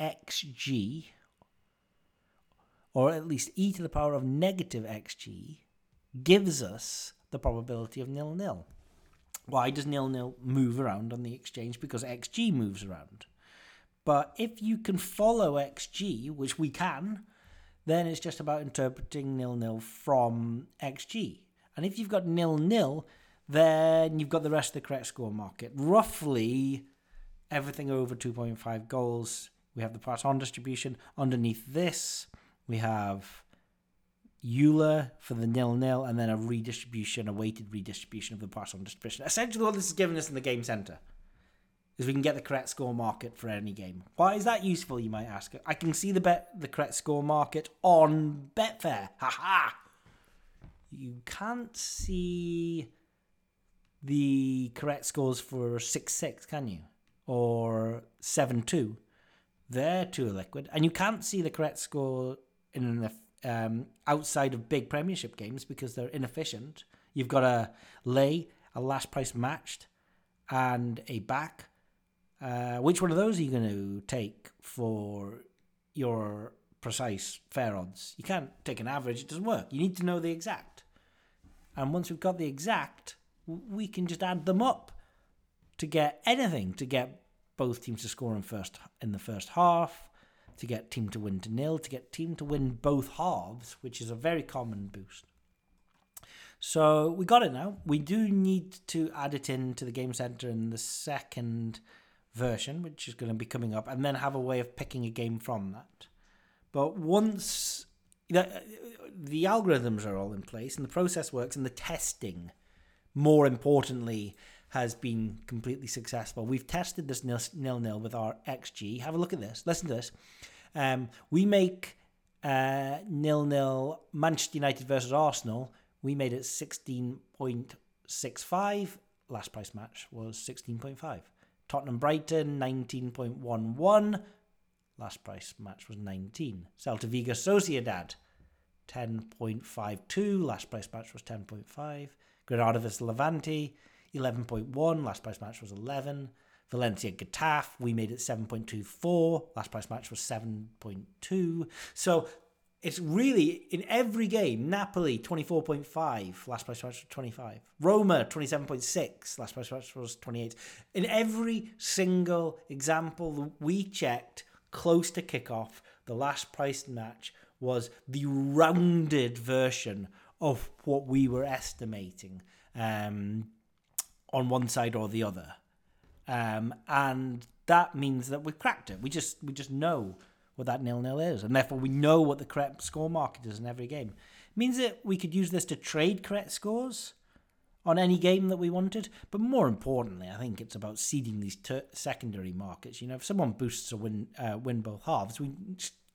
xg, or at least e to the power of negative xg, gives us the probability of nil nil. Why does nil nil move around on the exchange? Because xg moves around. But if you can follow xg, which we can, then it's just about interpreting nil nil from xg. And if you've got nil nil, then you've got the rest of the correct score market. Roughly everything over 2.5 goals. We have the Poisson distribution. Underneath this, we have Euler for the nil nil, and then a redistribution, a weighted redistribution of the Poisson distribution. Essentially, what this is giving us in the game center is we can get the correct score market for any game. Why is that useful? You might ask. I can see the bet the correct score market on Betfair. Ha ha. You can't see the correct scores for six six, can you? Or seven two. They're too liquid, and you can't see the correct score in the um, outside of big Premiership games because they're inefficient. You've got a lay, a last price matched, and a back. Uh, which one of those are you going to take for your precise fair odds? You can't take an average, it doesn't work. You need to know the exact. And once we've got the exact, we can just add them up to get anything, to get both teams to score in first in the first half, to get team to win to nil, to get team to win both halves, which is a very common boost. So we got it now. We do need to add it into the game center in the second version, which is going to be coming up, and then have a way of picking a game from that. But once the, the algorithms are all in place and the process works and the testing, more importantly, has been completely successful. We've tested this nil nil with our XG. Have a look at this. Listen to this. Um, we make uh, nil nil Manchester United versus Arsenal. We made it 16.65. Last price match was 16.5. Tottenham Brighton 19.11. Last price match was 19. Celta Vigo Sociedad 10.52. Last price match was 10.5. Granada vs Levante 11.1. Last price match was 11. Valencia Getafe, we made it 7.24. Last price match was 7.2. So it's really in every game Napoli 24.5, last price match was 25. Roma 27.6, last price match was 28. In every single example we checked close to kickoff, the last price match was the rounded version of what we were estimating um, on one side or the other. Um, and that means that we've cracked it. We just we just know what that nil nil is, and therefore we know what the correct score market is in every game. It means that we could use this to trade correct scores on any game that we wanted. But more importantly, I think it's about seeding these ter- secondary markets. You know, if someone boosts a win uh, win both halves, we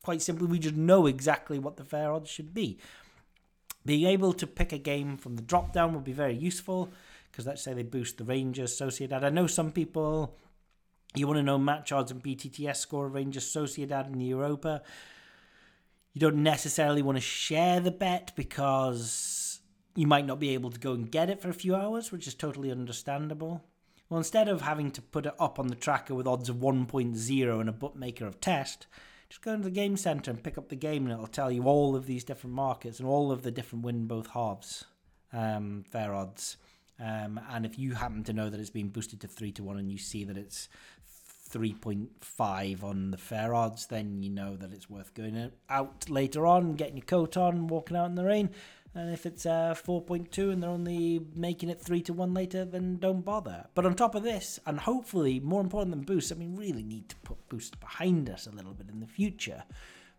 quite simply we just know exactly what the fair odds should be. Being able to pick a game from the drop down would be very useful because let's say they boost the Rangers Sociedad. I know some people you want to know match odds and BTTS score of Rangers Sociedad in the Europa. You don't necessarily want to share the bet because you might not be able to go and get it for a few hours, which is totally understandable. Well, instead of having to put it up on the tracker with odds of 1.0 and a bookmaker of test, just go into the game center and pick up the game and it'll tell you all of these different markets and all of the different win both halves um, fair odds. Um, and if you happen to know that it's been boosted to 3 to 1 and you see that it's 3.5 on the fair odds, then you know that it's worth going out later on, getting your coat on, walking out in the rain. And if it's uh, 4.2 and they're only making it 3 to 1 later, then don't bother. But on top of this, and hopefully more important than boosts, I mean, really need to put boosts behind us a little bit in the future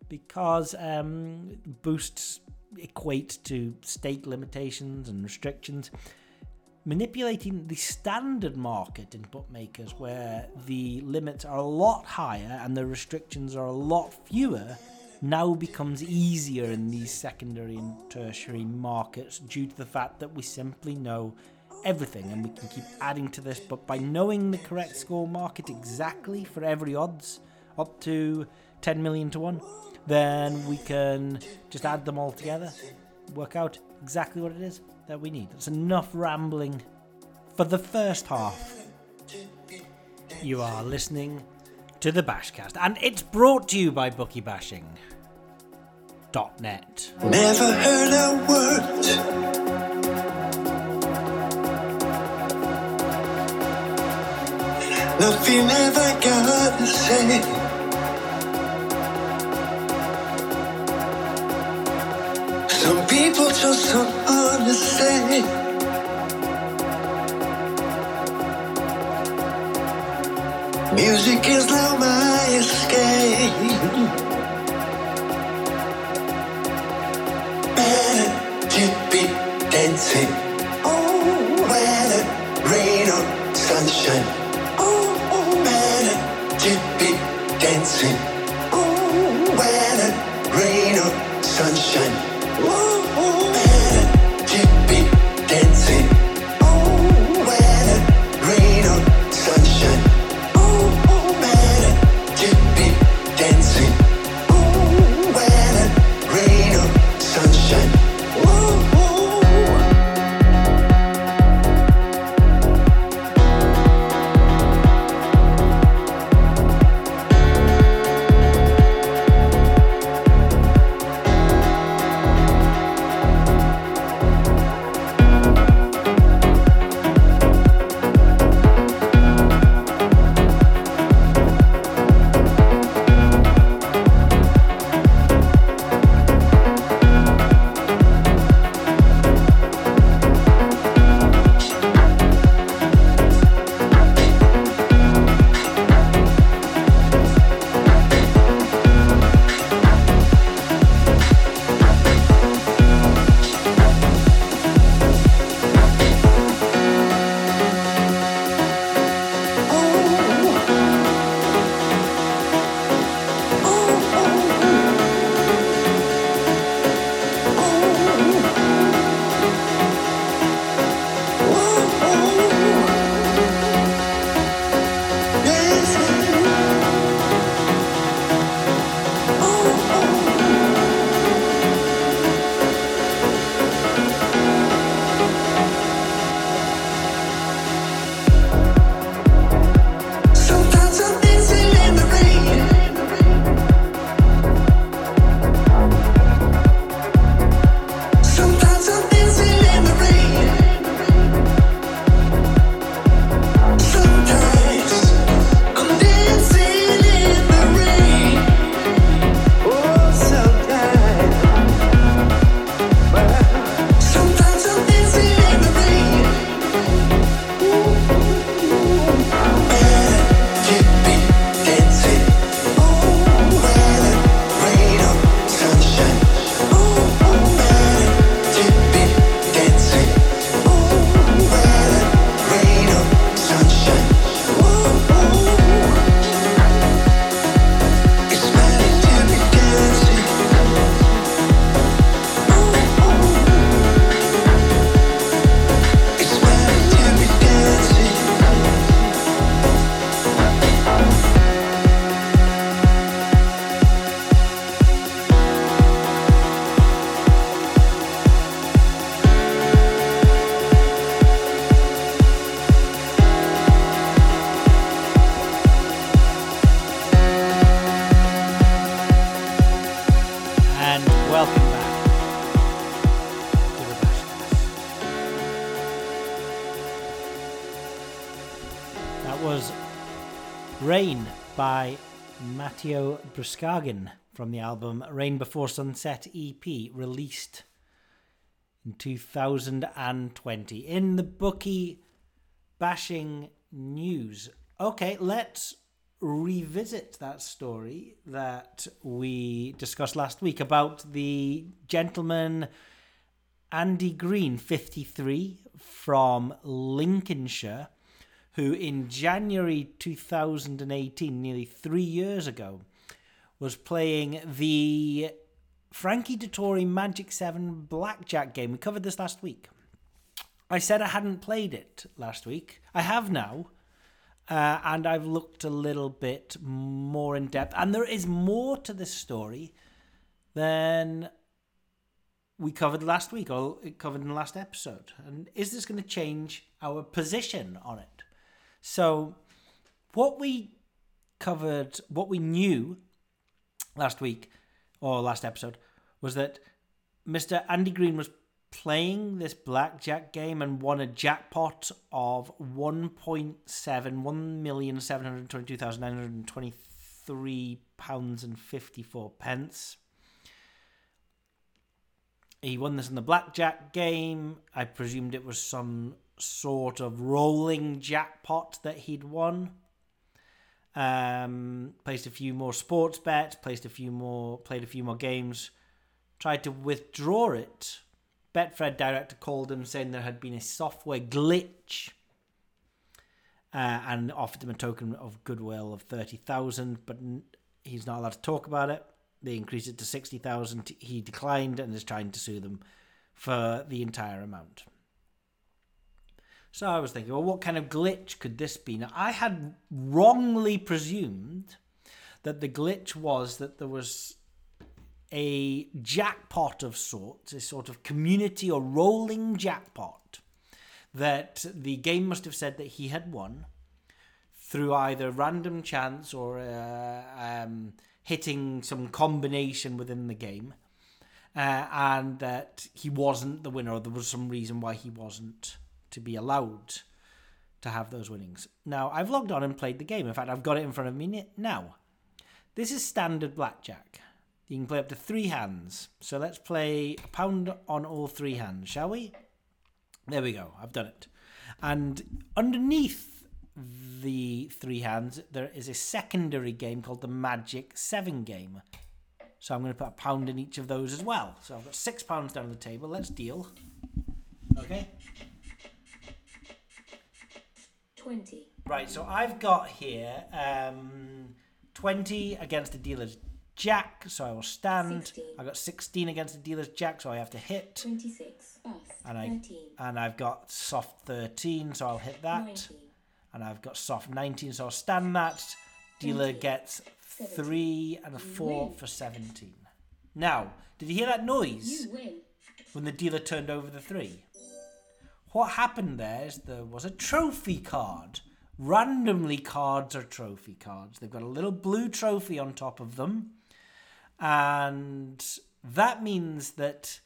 because um, boosts equate to stake limitations and restrictions manipulating the standard market in bookmakers where the limits are a lot higher and the restrictions are a lot fewer now becomes easier in these secondary and tertiary markets due to the fact that we simply know everything and we can keep adding to this. But by knowing the correct score market exactly for every odds up to 10 million to 1 then we can just add them all together work out exactly what it is that we need. That's enough rambling for the first half. You are listening to the Bashcast, and it's brought to you by BookieBashing.net. Never heard a word. Nothing ever got Some people just don't understand. Music is now my escape. To be dancing. Matteo Bruskagin from the album Rain Before Sunset EP, released in 2020. In the bookie bashing news. Okay, let's revisit that story that we discussed last week about the gentleman Andy Green, 53, from Lincolnshire, who in January 2018, nearly three years ago, was playing the Frankie Dettori Magic 7 Blackjack game. We covered this last week. I said I hadn't played it last week. I have now. Uh, and I've looked a little bit more in depth. And there is more to this story than we covered last week or covered in the last episode. And is this going to change our position on it? So, what we covered, what we knew last week or last episode was that Mr. Andy Green was playing this blackjack game and won a jackpot of 1.7 1,722,923 pounds and 54 pence. He won this in the blackjack game. I presumed it was some sort of rolling jackpot that he'd won. Um, placed a few more sports bets, placed a few more, played a few more games. Tried to withdraw it. Betfred director called him saying there had been a software glitch, uh, and offered him a token of goodwill of thirty thousand, but n- he's not allowed to talk about it. They increased it to sixty thousand. He declined and is trying to sue them for the entire amount. So I was thinking, well, what kind of glitch could this be? Now, I had wrongly presumed that the glitch was that there was a jackpot of sorts, a sort of community or rolling jackpot, that the game must have said that he had won through either random chance or uh, um, hitting some combination within the game, uh, and that he wasn't the winner, or there was some reason why he wasn't to be allowed to have those winnings. Now, I've logged on and played the game. In fact, I've got it in front of me now. This is standard blackjack. You can play up to three hands. So let's play a pound on all three hands, shall we? There we go. I've done it. And underneath the three hands, there is a secondary game called the Magic 7 game. So I'm going to put a pound in each of those as well. So I've got six pounds down on the table. Let's deal. Okay. 20. Right, so I've got here um, 20 against the dealer's jack, so I will stand. 16. I've got 16 against the dealer's jack, so I have to hit. 26. Bust. And, I, 13. and I've got soft 13, so I'll hit that. 19. And I've got soft 19, so I'll stand that. Dealer 20. gets 3 and a 4 win. for 17. Now, did you hear that noise? You win. when the dealer turned over the three. What happened there is there was a trophy card. Randomly, cards are trophy cards. They've got a little blue trophy on top of them. And that means that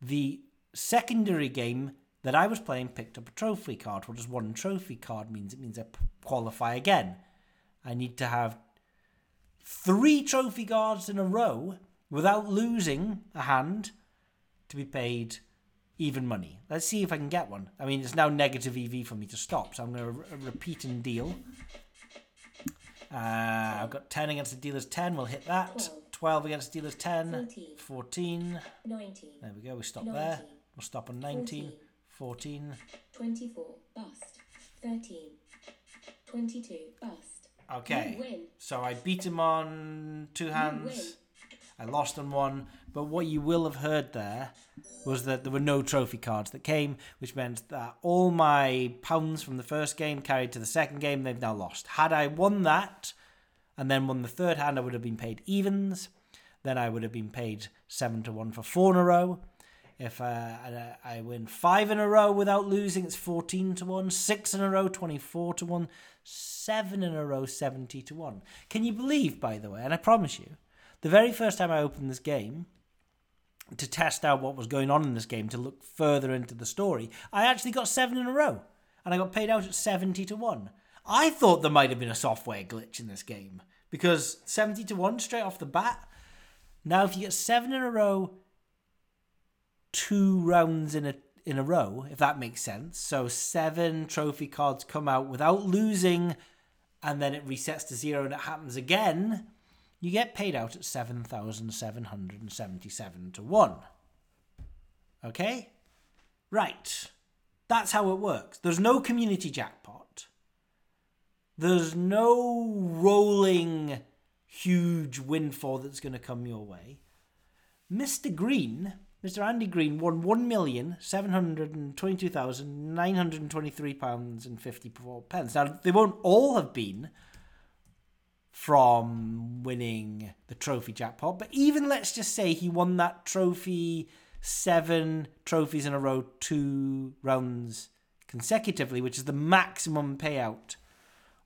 the secondary game that I was playing picked up a trophy card. What does one trophy card means? It means I qualify again. I need to have three trophy cards in a row without losing a hand to be paid even money. Let's see if I can get one. I mean, it's now negative EV for me to stop, so I'm going to re- repeat and deal. Uh, I've got 10 against the dealer's 10, we'll hit that. Twelve. against the dealer's 10. 14. 14. 19. There we go, we stop there. We'll stop on 19. 14. 24. Bust. 13. 22. Bust. Okay. So I beat him on two hands. I lost on one. But what you will have heard there was that there were no trophy cards that came, which meant that all my pounds from the first game carried to the second game, they've now lost. Had I won that and then won the third hand, I would have been paid evens. Then I would have been paid seven to one for four in a row. If uh, I- I win five in a row without losing, it's 14 to 1. Six in a row, 24 to 1. Seven in a row, 70 to 1. Can you believe, by the way, and I promise you, the very first time I opened this game to test out what was going on in this game, to look further into the story, I actually got seven in a row. And I got paid out at 70 to 1. I thought there might have been a software glitch in this game because 70 to 1 straight off the bat. Now, if you get seven in a row, two rounds in a in a row, if that makes sense. So seven trophy cards come out without losing, and then it resets to zero and it happens again. You get paid out at seven thousand seven hundred and seventy-seven to one. Okay, right. That's how it works. There's no community jackpot. There's no rolling huge windfall that's going to come your way. Mr. Green, Mr. Andy Green, won one million seven hundred and twenty-two thousand nine hundred and twenty-three pounds and fifty-four pence. Now they won't all have been from winning the trophy jackpot, but even let's just say he won that trophy seven trophies in a row, two rounds consecutively, which is the maximum payout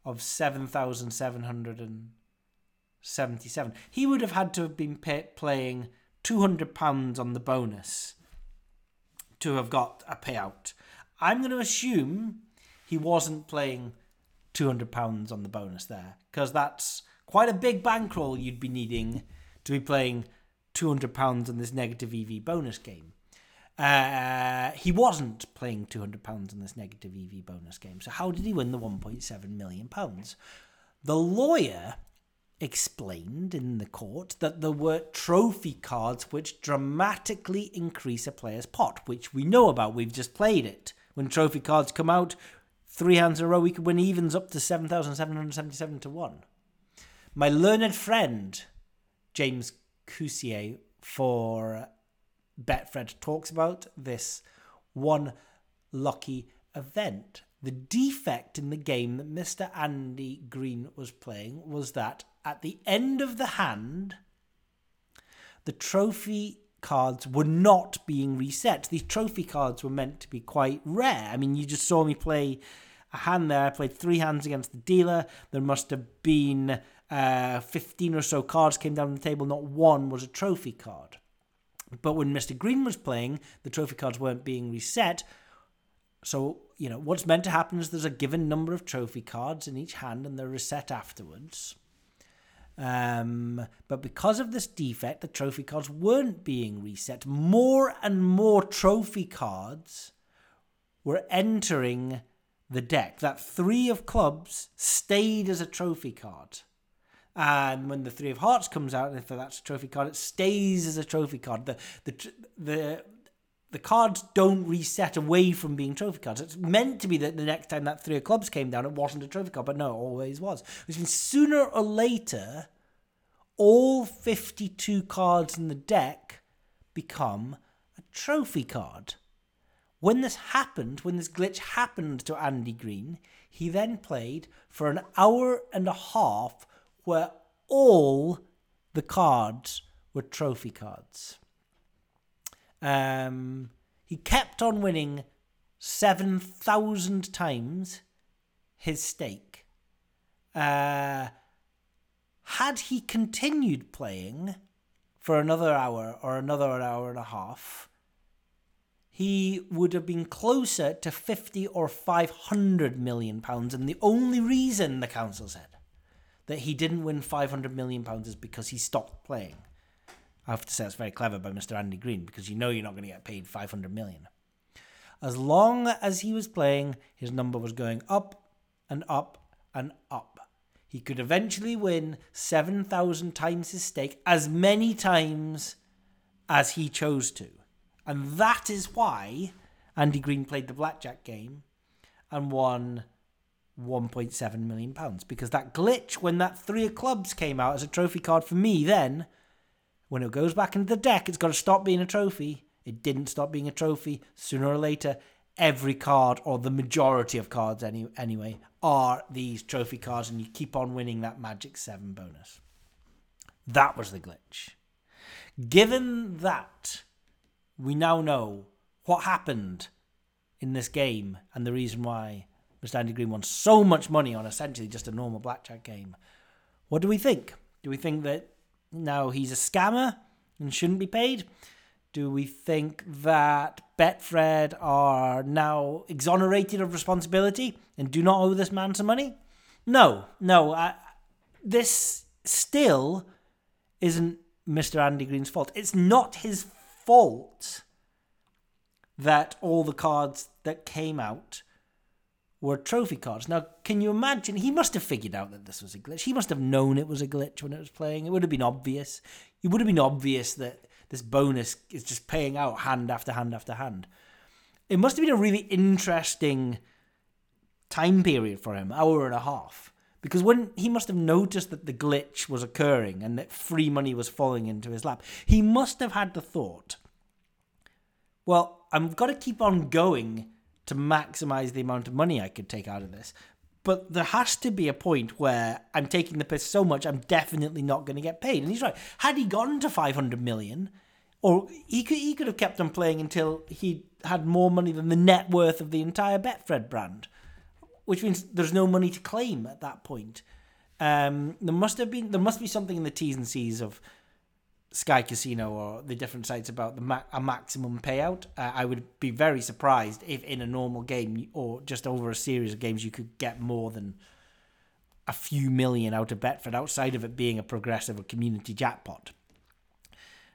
of 7,777. He would have had to have been pay- playing 200 pounds on the bonus to have got a payout. I'm going to assume he wasn't playing 200 pounds on the bonus there because that's quite a big bankroll you'd be needing to be playing 200 pounds on this negative EV bonus game. Uh, he wasn't playing 200 pounds on this negative EV bonus game. So how did he win the 1.7 million pounds? The lawyer explained in the court that there were trophy cards which dramatically increase a player's pot, which we know about. We've just played it. When trophy cards come out, three hands in a row, we could win evens up to 7,777 to 1. My learned friend, James Cousier, for Betfred, talks about this one lucky event. The defect in the game that Mr. Andy Green was playing was that at the end of the hand, the trophy cards were not being reset. These trophy cards were meant to be quite rare. I mean, you just saw me play a hand there. I played three hands against the dealer. There must have been uh, 15 or so cards came down the table. Not one was a trophy card. But when Mr. Green was playing, the trophy cards weren't being reset. So, you know, what's meant to happen is there's a given number of trophy cards in each hand and they're reset afterwards. Um, but because of this defect, the trophy cards weren't being reset. More and more trophy cards were entering the deck. That three of clubs stayed as a trophy card. And when the three of hearts comes out, and if that's a trophy card, it stays as a trophy card. The the the the cards don't reset away from being trophy cards. It's meant to be that the next time that three of clubs came down, it wasn't a trophy card, but no, it always was. Which means sooner or later, all 52 cards in the deck become a trophy card. When this happened, when this glitch happened to Andy Green, he then played for an hour and a half where all the cards were trophy cards. Um, he kept on winning 7,000 times his stake. Uh, had he continued playing for another hour or another hour and a half, he would have been closer to 50 or 500 million pounds. And the only reason, the counsel said, that he didn't win 500 million pounds is because he stopped playing. I have to say it's very clever by Mr. Andy Green because you know you're not going to get paid 500 million. As long as he was playing, his number was going up and up and up. He could eventually win 7,000 times his stake, as many times as he chose to. And that is why Andy Green played the blackjack game and won 1.7 million pounds. Because that glitch when that three of clubs came out as a trophy card for me then when it goes back into the deck it's got to stop being a trophy. It didn't stop being a trophy. Sooner or later every card or the majority of cards any, anyway are these trophy cards and you keep on winning that magic 7 bonus. That was the glitch. Given that we now know what happened in this game and the reason why Mr. Andy Green won so much money on essentially just a normal blackjack game. What do we think? Do we think that now he's a scammer and shouldn't be paid? Do we think that Betfred are now exonerated of responsibility and do not owe this man some money? No, no. I, this still isn't Mr. Andy Green's fault. It's not his fault that all the cards that came out were trophy cards. Now, can you imagine? He must have figured out that this was a glitch. He must have known it was a glitch when it was playing. It would have been obvious. It would have been obvious that this bonus is just paying out hand after hand after hand. It must have been a really interesting time period for him, hour and a half. Because when he must have noticed that the glitch was occurring and that free money was falling into his lap, he must have had the thought, well, I've got to keep on going to maximize the amount of money I could take out of this. But there has to be a point where I'm taking the piss so much, I'm definitely not going to get paid. And he's right. Had he gone to 500 million, or he could, he could have kept on playing until he had more money than the net worth of the entire Betfred brand, which means there's no money to claim at that point. Um, there must have been there must be something in the T's and C's of Sky Casino or the different sites about the ma- a maximum payout. Uh, I would be very surprised if in a normal game or just over a series of games you could get more than a few million out of Betfred outside of it being a progressive or community jackpot.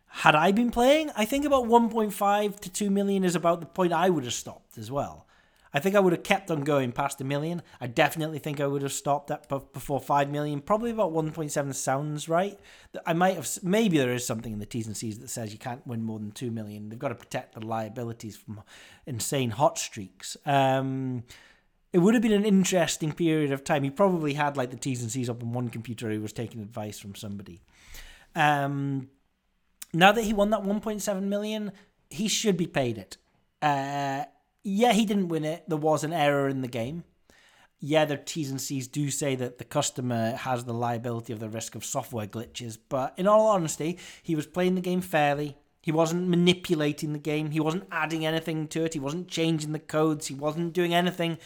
Had I been playing, I think about 1.5 to 2 million is about the point I would have stopped as well. I think I would have kept on going past a million. I definitely think I would have stopped at before 5 million. Probably about 1.7 sounds right. I might have, maybe there is something in the T's and C's that says you can't win more than 2 million. They've got to protect the liabilities from insane hot streaks. Um, it would have been an interesting period of time. He probably had like the T's and C's up on one computer. He was taking advice from somebody. Um, now that he won that 1.7 million, he should be paid it. Uh, yeah, he didn't win it. There was an error in the game. Yeah, their T's and C's do say that the customer has the liability of the risk of software glitches, but in all honesty, he was playing the game fairly. He wasn't manipulating the game. He wasn't adding anything to it. He wasn't changing the codes. He wasn't doing anything.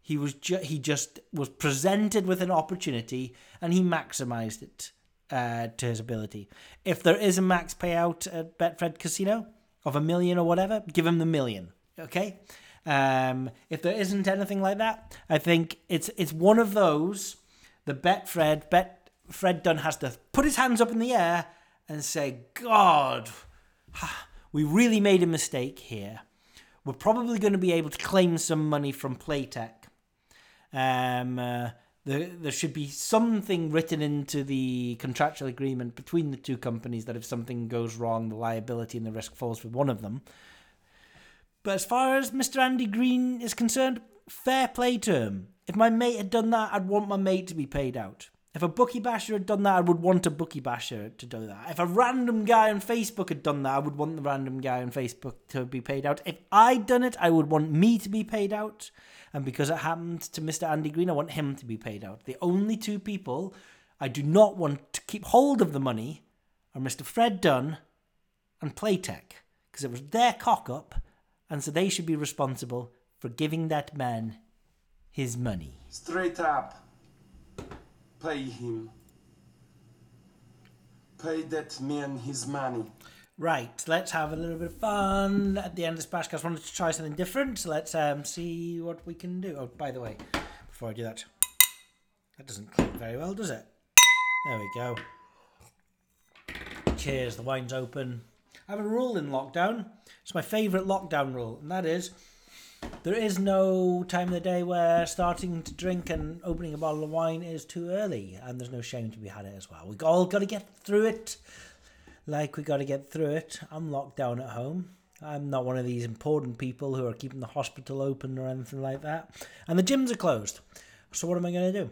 He was ju- he just was presented with an opportunity and he maximized it uh, to his ability. If there is a max payout at Betfred Casino of a million or whatever, give him the million. Okay. Um, if there isn't anything like that, I think it's it's one of those. The Betfred Bet Fred Done has to put his hands up in the air and say, "God, we really made a mistake here. We're probably going to be able to claim some money from Playtech. Um, uh, there, there should be something written into the contractual agreement between the two companies that if something goes wrong, the liability and the risk falls with one of them. But as far as Mr. Andy Green is concerned, fair play to him. If my mate had done that, I'd want my mate to be paid out. If a bookie basher had done that, I would want a bookie basher to do that. If a random guy on Facebook had done that, I would want the random guy on Facebook to be paid out. If I'd done it, I would want me to be paid out. And because it happened to Mr. Andy Green, I want him to be paid out. The only two people I do not want to keep hold of the money are Mr. Fred Done and Playtech. Because it was their cock up, and so they should be responsible for giving that man his money. Straight up. Pay him. Pay that man his money. Right, let's have a little bit of fun at the end of this Bashcast. wanted to try something different, so let's um, see what we can do. Oh, by the way, before I do that, that doesn't click very well, does it? There we go. Cheers, the wine's open. I have a rule in lockdown. It's my favourite lockdown rule, and that is there is no time of the day where starting to drink and opening a bottle of wine is too early, and there's no shame to be had it as well. We've all got to get through it like we got to get through it. I'm locked down at home. I'm not one of these important people who are keeping the hospital open or anything like that. And the gyms are closed. So what am I going to do?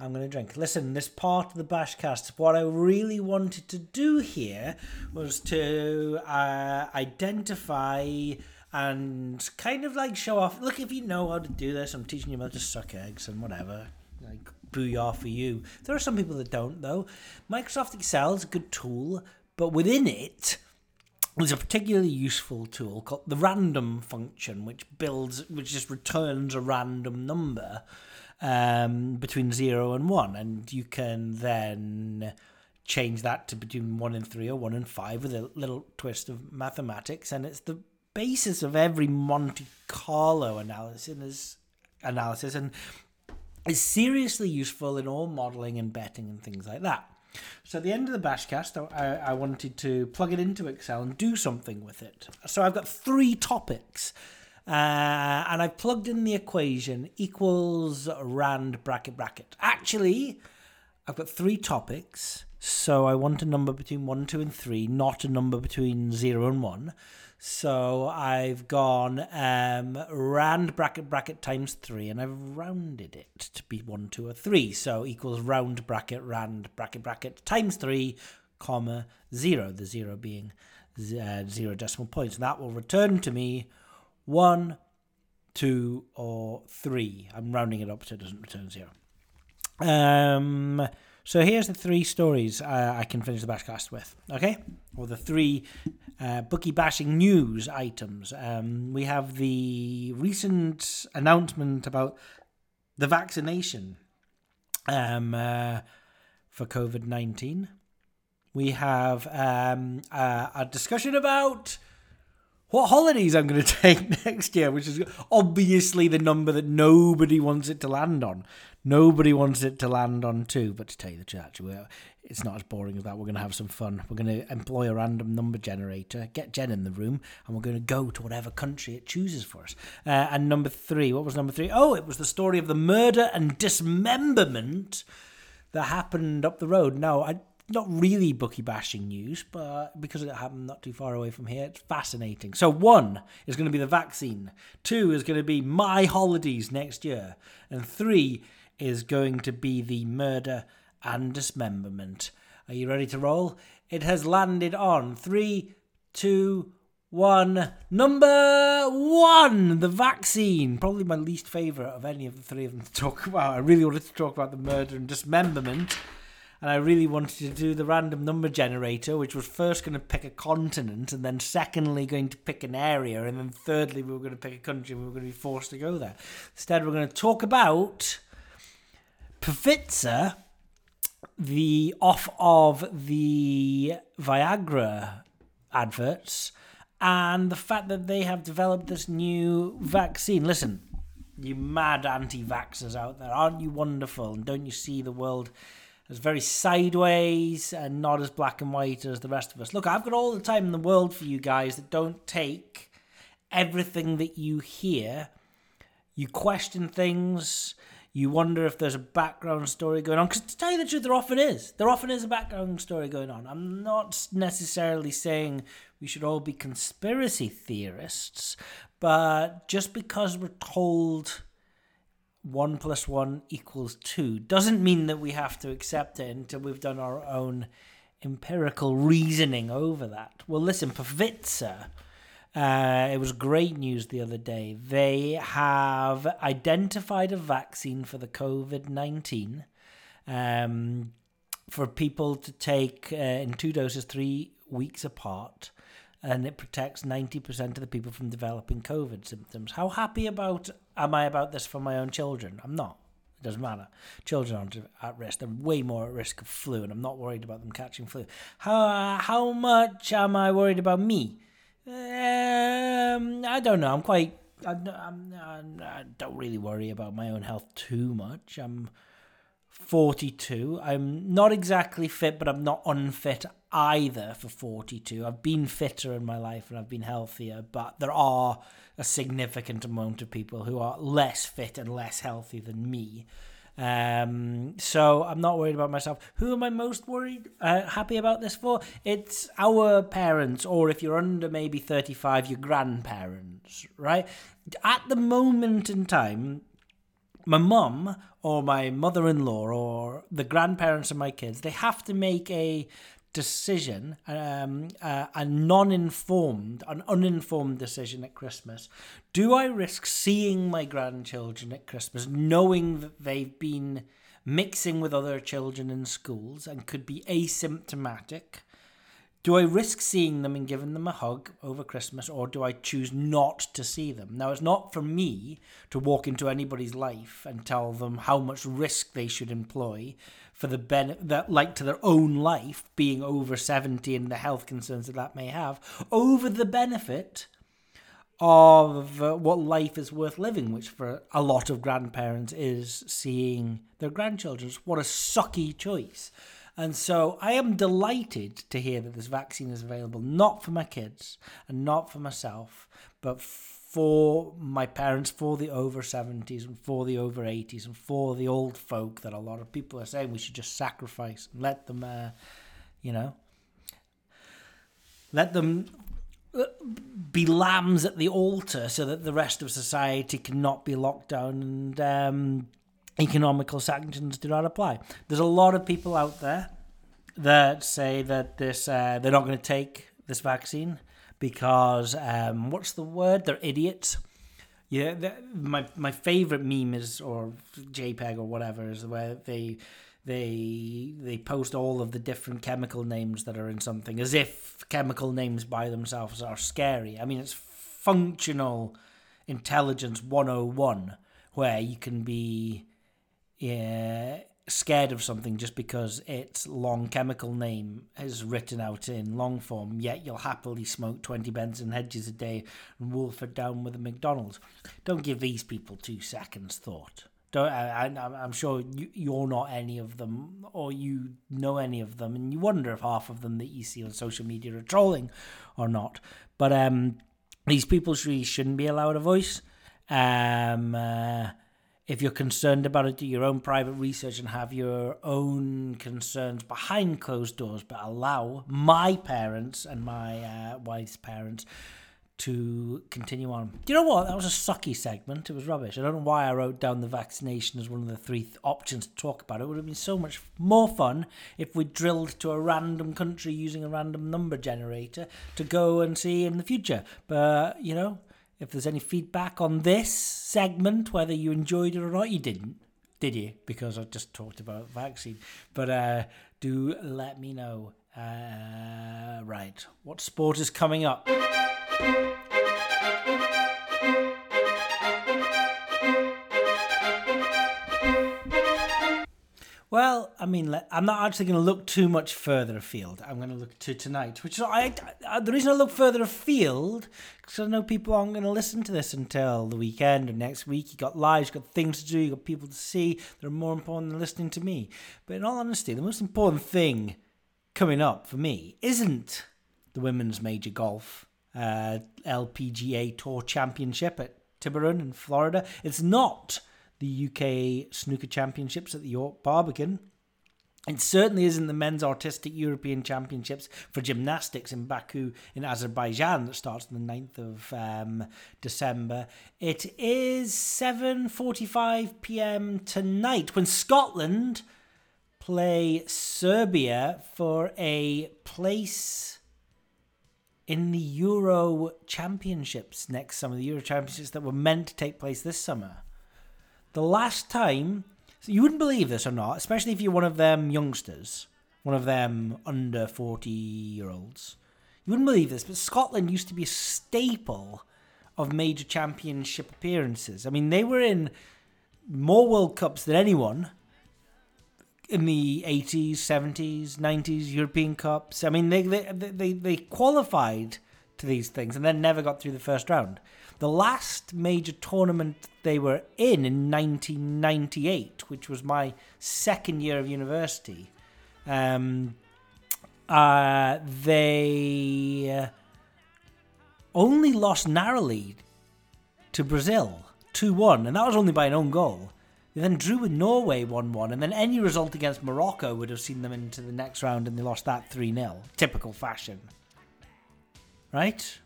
I'm going to drink. Listen, this part of the Bashcast, what I really wanted to do here was to uh, identify and kind of like show off. Look, if you know how to do this, I'm teaching you how to suck eggs and whatever. Like, booyah for you. There are some people that don't, though. Microsoft Excel is a good tool, but within it, there's a particularly useful tool called the random function, which builds, which just returns a random number um, between zero and one, and you can then change that to between one and three or one and five with a little twist of mathematics, and it's the basis of every Monte Carlo analysis. Analysis, and is seriously useful in all modeling and betting and things like that. So at the end of the Bashcast, I, I wanted to plug it into Excel and do something with it. So I've got three topics. Uh, and I've plugged in the equation equals rand bracket bracket. Actually, I've got three topics. So I want a number between 1, 2, and 3, not a number between 0 and 1. So I've gone um, rand bracket bracket times 3 and I've rounded it to be 1, 2, or 3. So equals round bracket rand bracket bracket times 3, comma 0. The 0 being uh, 0 decimal points. And that will return to me 1, 2, or 3. I'm rounding it up so it doesn't return 0. Um, so here's the three stories uh, I can finish the Bashcast with, okay? Or the three uh, bookie bashing news items. Um, we have the recent announcement about the vaccination um, uh, for COVID 19. We have um, uh, a discussion about what holidays I'm going to take next year, which is obviously the number that nobody wants it to land on. Nobody wants it to land on two, but to tell you the truth, actually, it's not as boring as that. We're going to have some fun. We're going to employ a random number generator, get Jen in the room, and we're going to go to whatever country it chooses for us. Uh, and number three, what was number three? Oh, it was the story of the murder and dismemberment that happened up the road. Now, I not really bookie bashing news, but because it happened not too far away from here, it's fascinating. So, one is going to be the vaccine, two is going to be my holidays next year, and three is going to be the murder and dismemberment. Are you ready to roll? It has landed on three, two, one. Number one, the vaccine. Probably my least favourite of any of the three of them to talk about. I really wanted to talk about the murder and dismemberment. And I really wanted to do the random number generator, which was first going to pick a continent, and then secondly going to pick an area, and then thirdly we were going to pick a country, and we were going to be forced to go there. Instead, we're going to talk about Pfizer, the off of the Viagra adverts, and the fact that they have developed this new vaccine. Listen, you mad anti-vaxxers out there, aren't you wonderful? And don't you see the world as very sideways and not as black and white as the rest of us? Look, I've got all the time in the world for you guys that don't take everything that you hear. You question things you wonder if there's a background story going on. Because to tell you the truth, there often is. There often is a background story going on. I'm not necessarily saying we should all be conspiracy theorists, but just because we're told one plus one equals two doesn't mean that we have to accept it until we've done our own empirical reasoning over that. Well, listen, Pfizer uh, it was great news the other day. They have identified a vaccine for the COVID 19 um, for people to take uh, in two doses, three weeks apart. And it protects 90% of the people from developing COVID symptoms. How happy about am I about this for my own children? I'm not. It doesn't matter. Children aren't at risk. They're way more at risk of flu, and I'm not worried about them catching flu. How, how much am I worried about me? Um, I don't know. I'm quite. I, I'm, I don't really worry about my own health too much. I'm 42. I'm not exactly fit, but I'm not unfit either for 42. I've been fitter in my life and I've been healthier, but there are a significant amount of people who are less fit and less healthy than me. Um, so I'm not worried about myself. Who am I most worried, uh, happy about this for? It's our parents, or if you're under maybe 35, your grandparents, right? At the moment in time, my mum or my mother-in-law or the grandparents of my kids, they have to make a decision, um, uh, a non-informed, an uninformed decision at Christmas. Do I risk seeing my grandchildren at Christmas, knowing that they've been mixing with other children in schools and could be asymptomatic? Do I risk seeing them and giving them a hug over Christmas, or do I choose not to see them? Now, it's not for me to walk into anybody's life and tell them how much risk they should employ for the benefit that like to their own life being over 70 and the health concerns that that may have over the benefit of uh, what life is worth living, which for a lot of grandparents is seeing their grandchildren. What a sucky choice. And so I am delighted to hear that this vaccine is available, not for my kids and not for myself, but my parents, for the over 70s and for the over 80s and for the old folk that a lot of people are saying we should just sacrifice and let them, uh, you know, let them uh, be lambs at the altar so that the rest of society cannot be locked down and um, economical sanctions do not apply. There's a lot of people out there that say that this uh, they're not going to take this vaccine because um, what's the word? They're idiots. Yeah, the, my my favorite meme is or JPEG or whatever is where they they they post all of the different chemical names that are in something as if chemical names by themselves are scary. I mean, it's functional intelligence 101 where you can be yeah, scared of something just because its long chemical name is written out in long form, yet you'll happily smoke 20 Benson Hedges a day and wolf it down with a McDonald's. Don't give these people two seconds thought. Don't, I, I'm sure you, you're not any of them, or you know any of them, and you wonder if half of them that you see on social media are trolling or not. But um, these people really shouldn't be allowed a voice. Um, uh, if you're concerned about it, do your own private research and have your own concerns behind closed doors, but allow my parents and my uh, wife's parents to continue on. Do you know what? That was a sucky segment. It was rubbish. I don't know why I wrote down the vaccination as one of the three th- options to talk about. It would have been so much more fun if we drilled to a random country using a random number generator to go and see in the future. But, you know, if there's any feedback on this segment, whether you enjoyed it or not, you didn't, did you? Because I just talked about vaccine. But uh, do let me know. Uh, right, what sport is coming up? Well, I mean, I'm not actually going to look too much further afield. I'm going to look to tonight, which is I, I the reason I look further afield because I know people aren't going to listen to this until the weekend or next week. You got lives, you got things to do, you got people to see that are more important than listening to me. But in all honesty, the most important thing coming up for me isn't the women's major golf uh, LPGA Tour Championship at Tiburon in Florida. It's not the UK Snooker Championships at the York Barbican. It certainly isn't the men's artistic European Championships for gymnastics in Baku in Azerbaijan that starts on the 9th of um, December. It is 7:45 p.m. tonight when Scotland play Serbia for a place in the Euro Championships next summer, the Euro Championships that were meant to take place this summer. The last time, so you wouldn't believe this or not, especially if you're one of them youngsters, one of them under 40 year olds. You wouldn't believe this, but Scotland used to be a staple of major championship appearances. I mean, they were in more World Cups than anyone in the 80s, 70s, 90s, European Cups. I mean, they, they, they, they qualified to these things and then never got through the first round. The last major tournament they were in in 1998, which was my second year of university, um, uh, they uh, only lost narrowly to Brazil 2 1, and that was only by an own goal. They then drew with Norway 1 1, and then any result against Morocco would have seen them into the next round, and they lost that 3 0. Typical fashion. Right?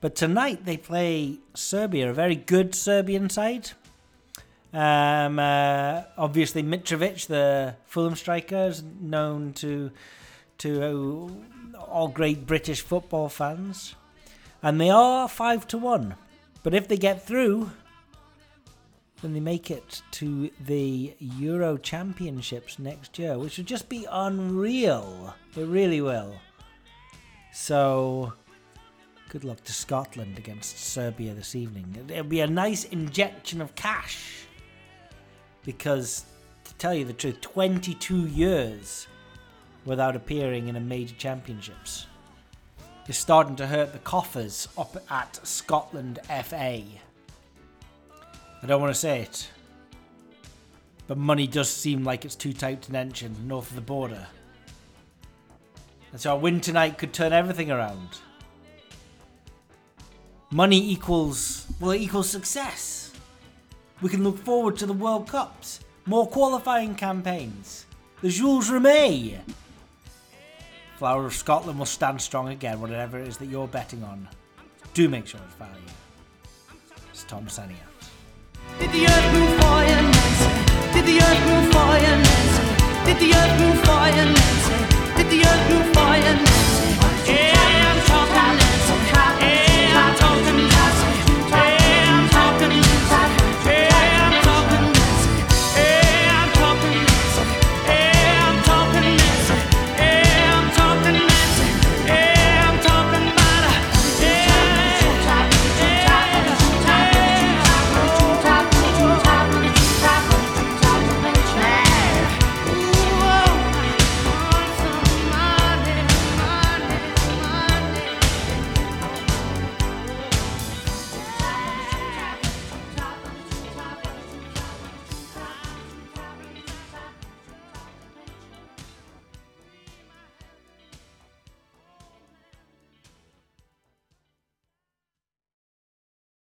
But tonight they play Serbia, a very good Serbian side. Um, uh, obviously, Mitrovic, the Fulham striker, is known to to uh, all great British football fans, and they are five to one. But if they get through, then they make it to the Euro Championships next year, which would just be unreal. It really will. So, good luck to Scotland against Serbia this evening. It'll be a nice injection of cash. Because, to tell you the truth, 22 years without appearing in a major championships. is starting to hurt the coffers up at Scotland FA. I don't want to say it, but money does seem like it's too tight to mention north of the border. And so a win tonight could turn everything around. Money equals, well, it equals success. We can look forward to the World Cups, more qualifying campaigns, the Jules Rimet. Flower of Scotland will stand strong again, whatever it is that you're betting on. Do make sure it's value. It's Tom signing out.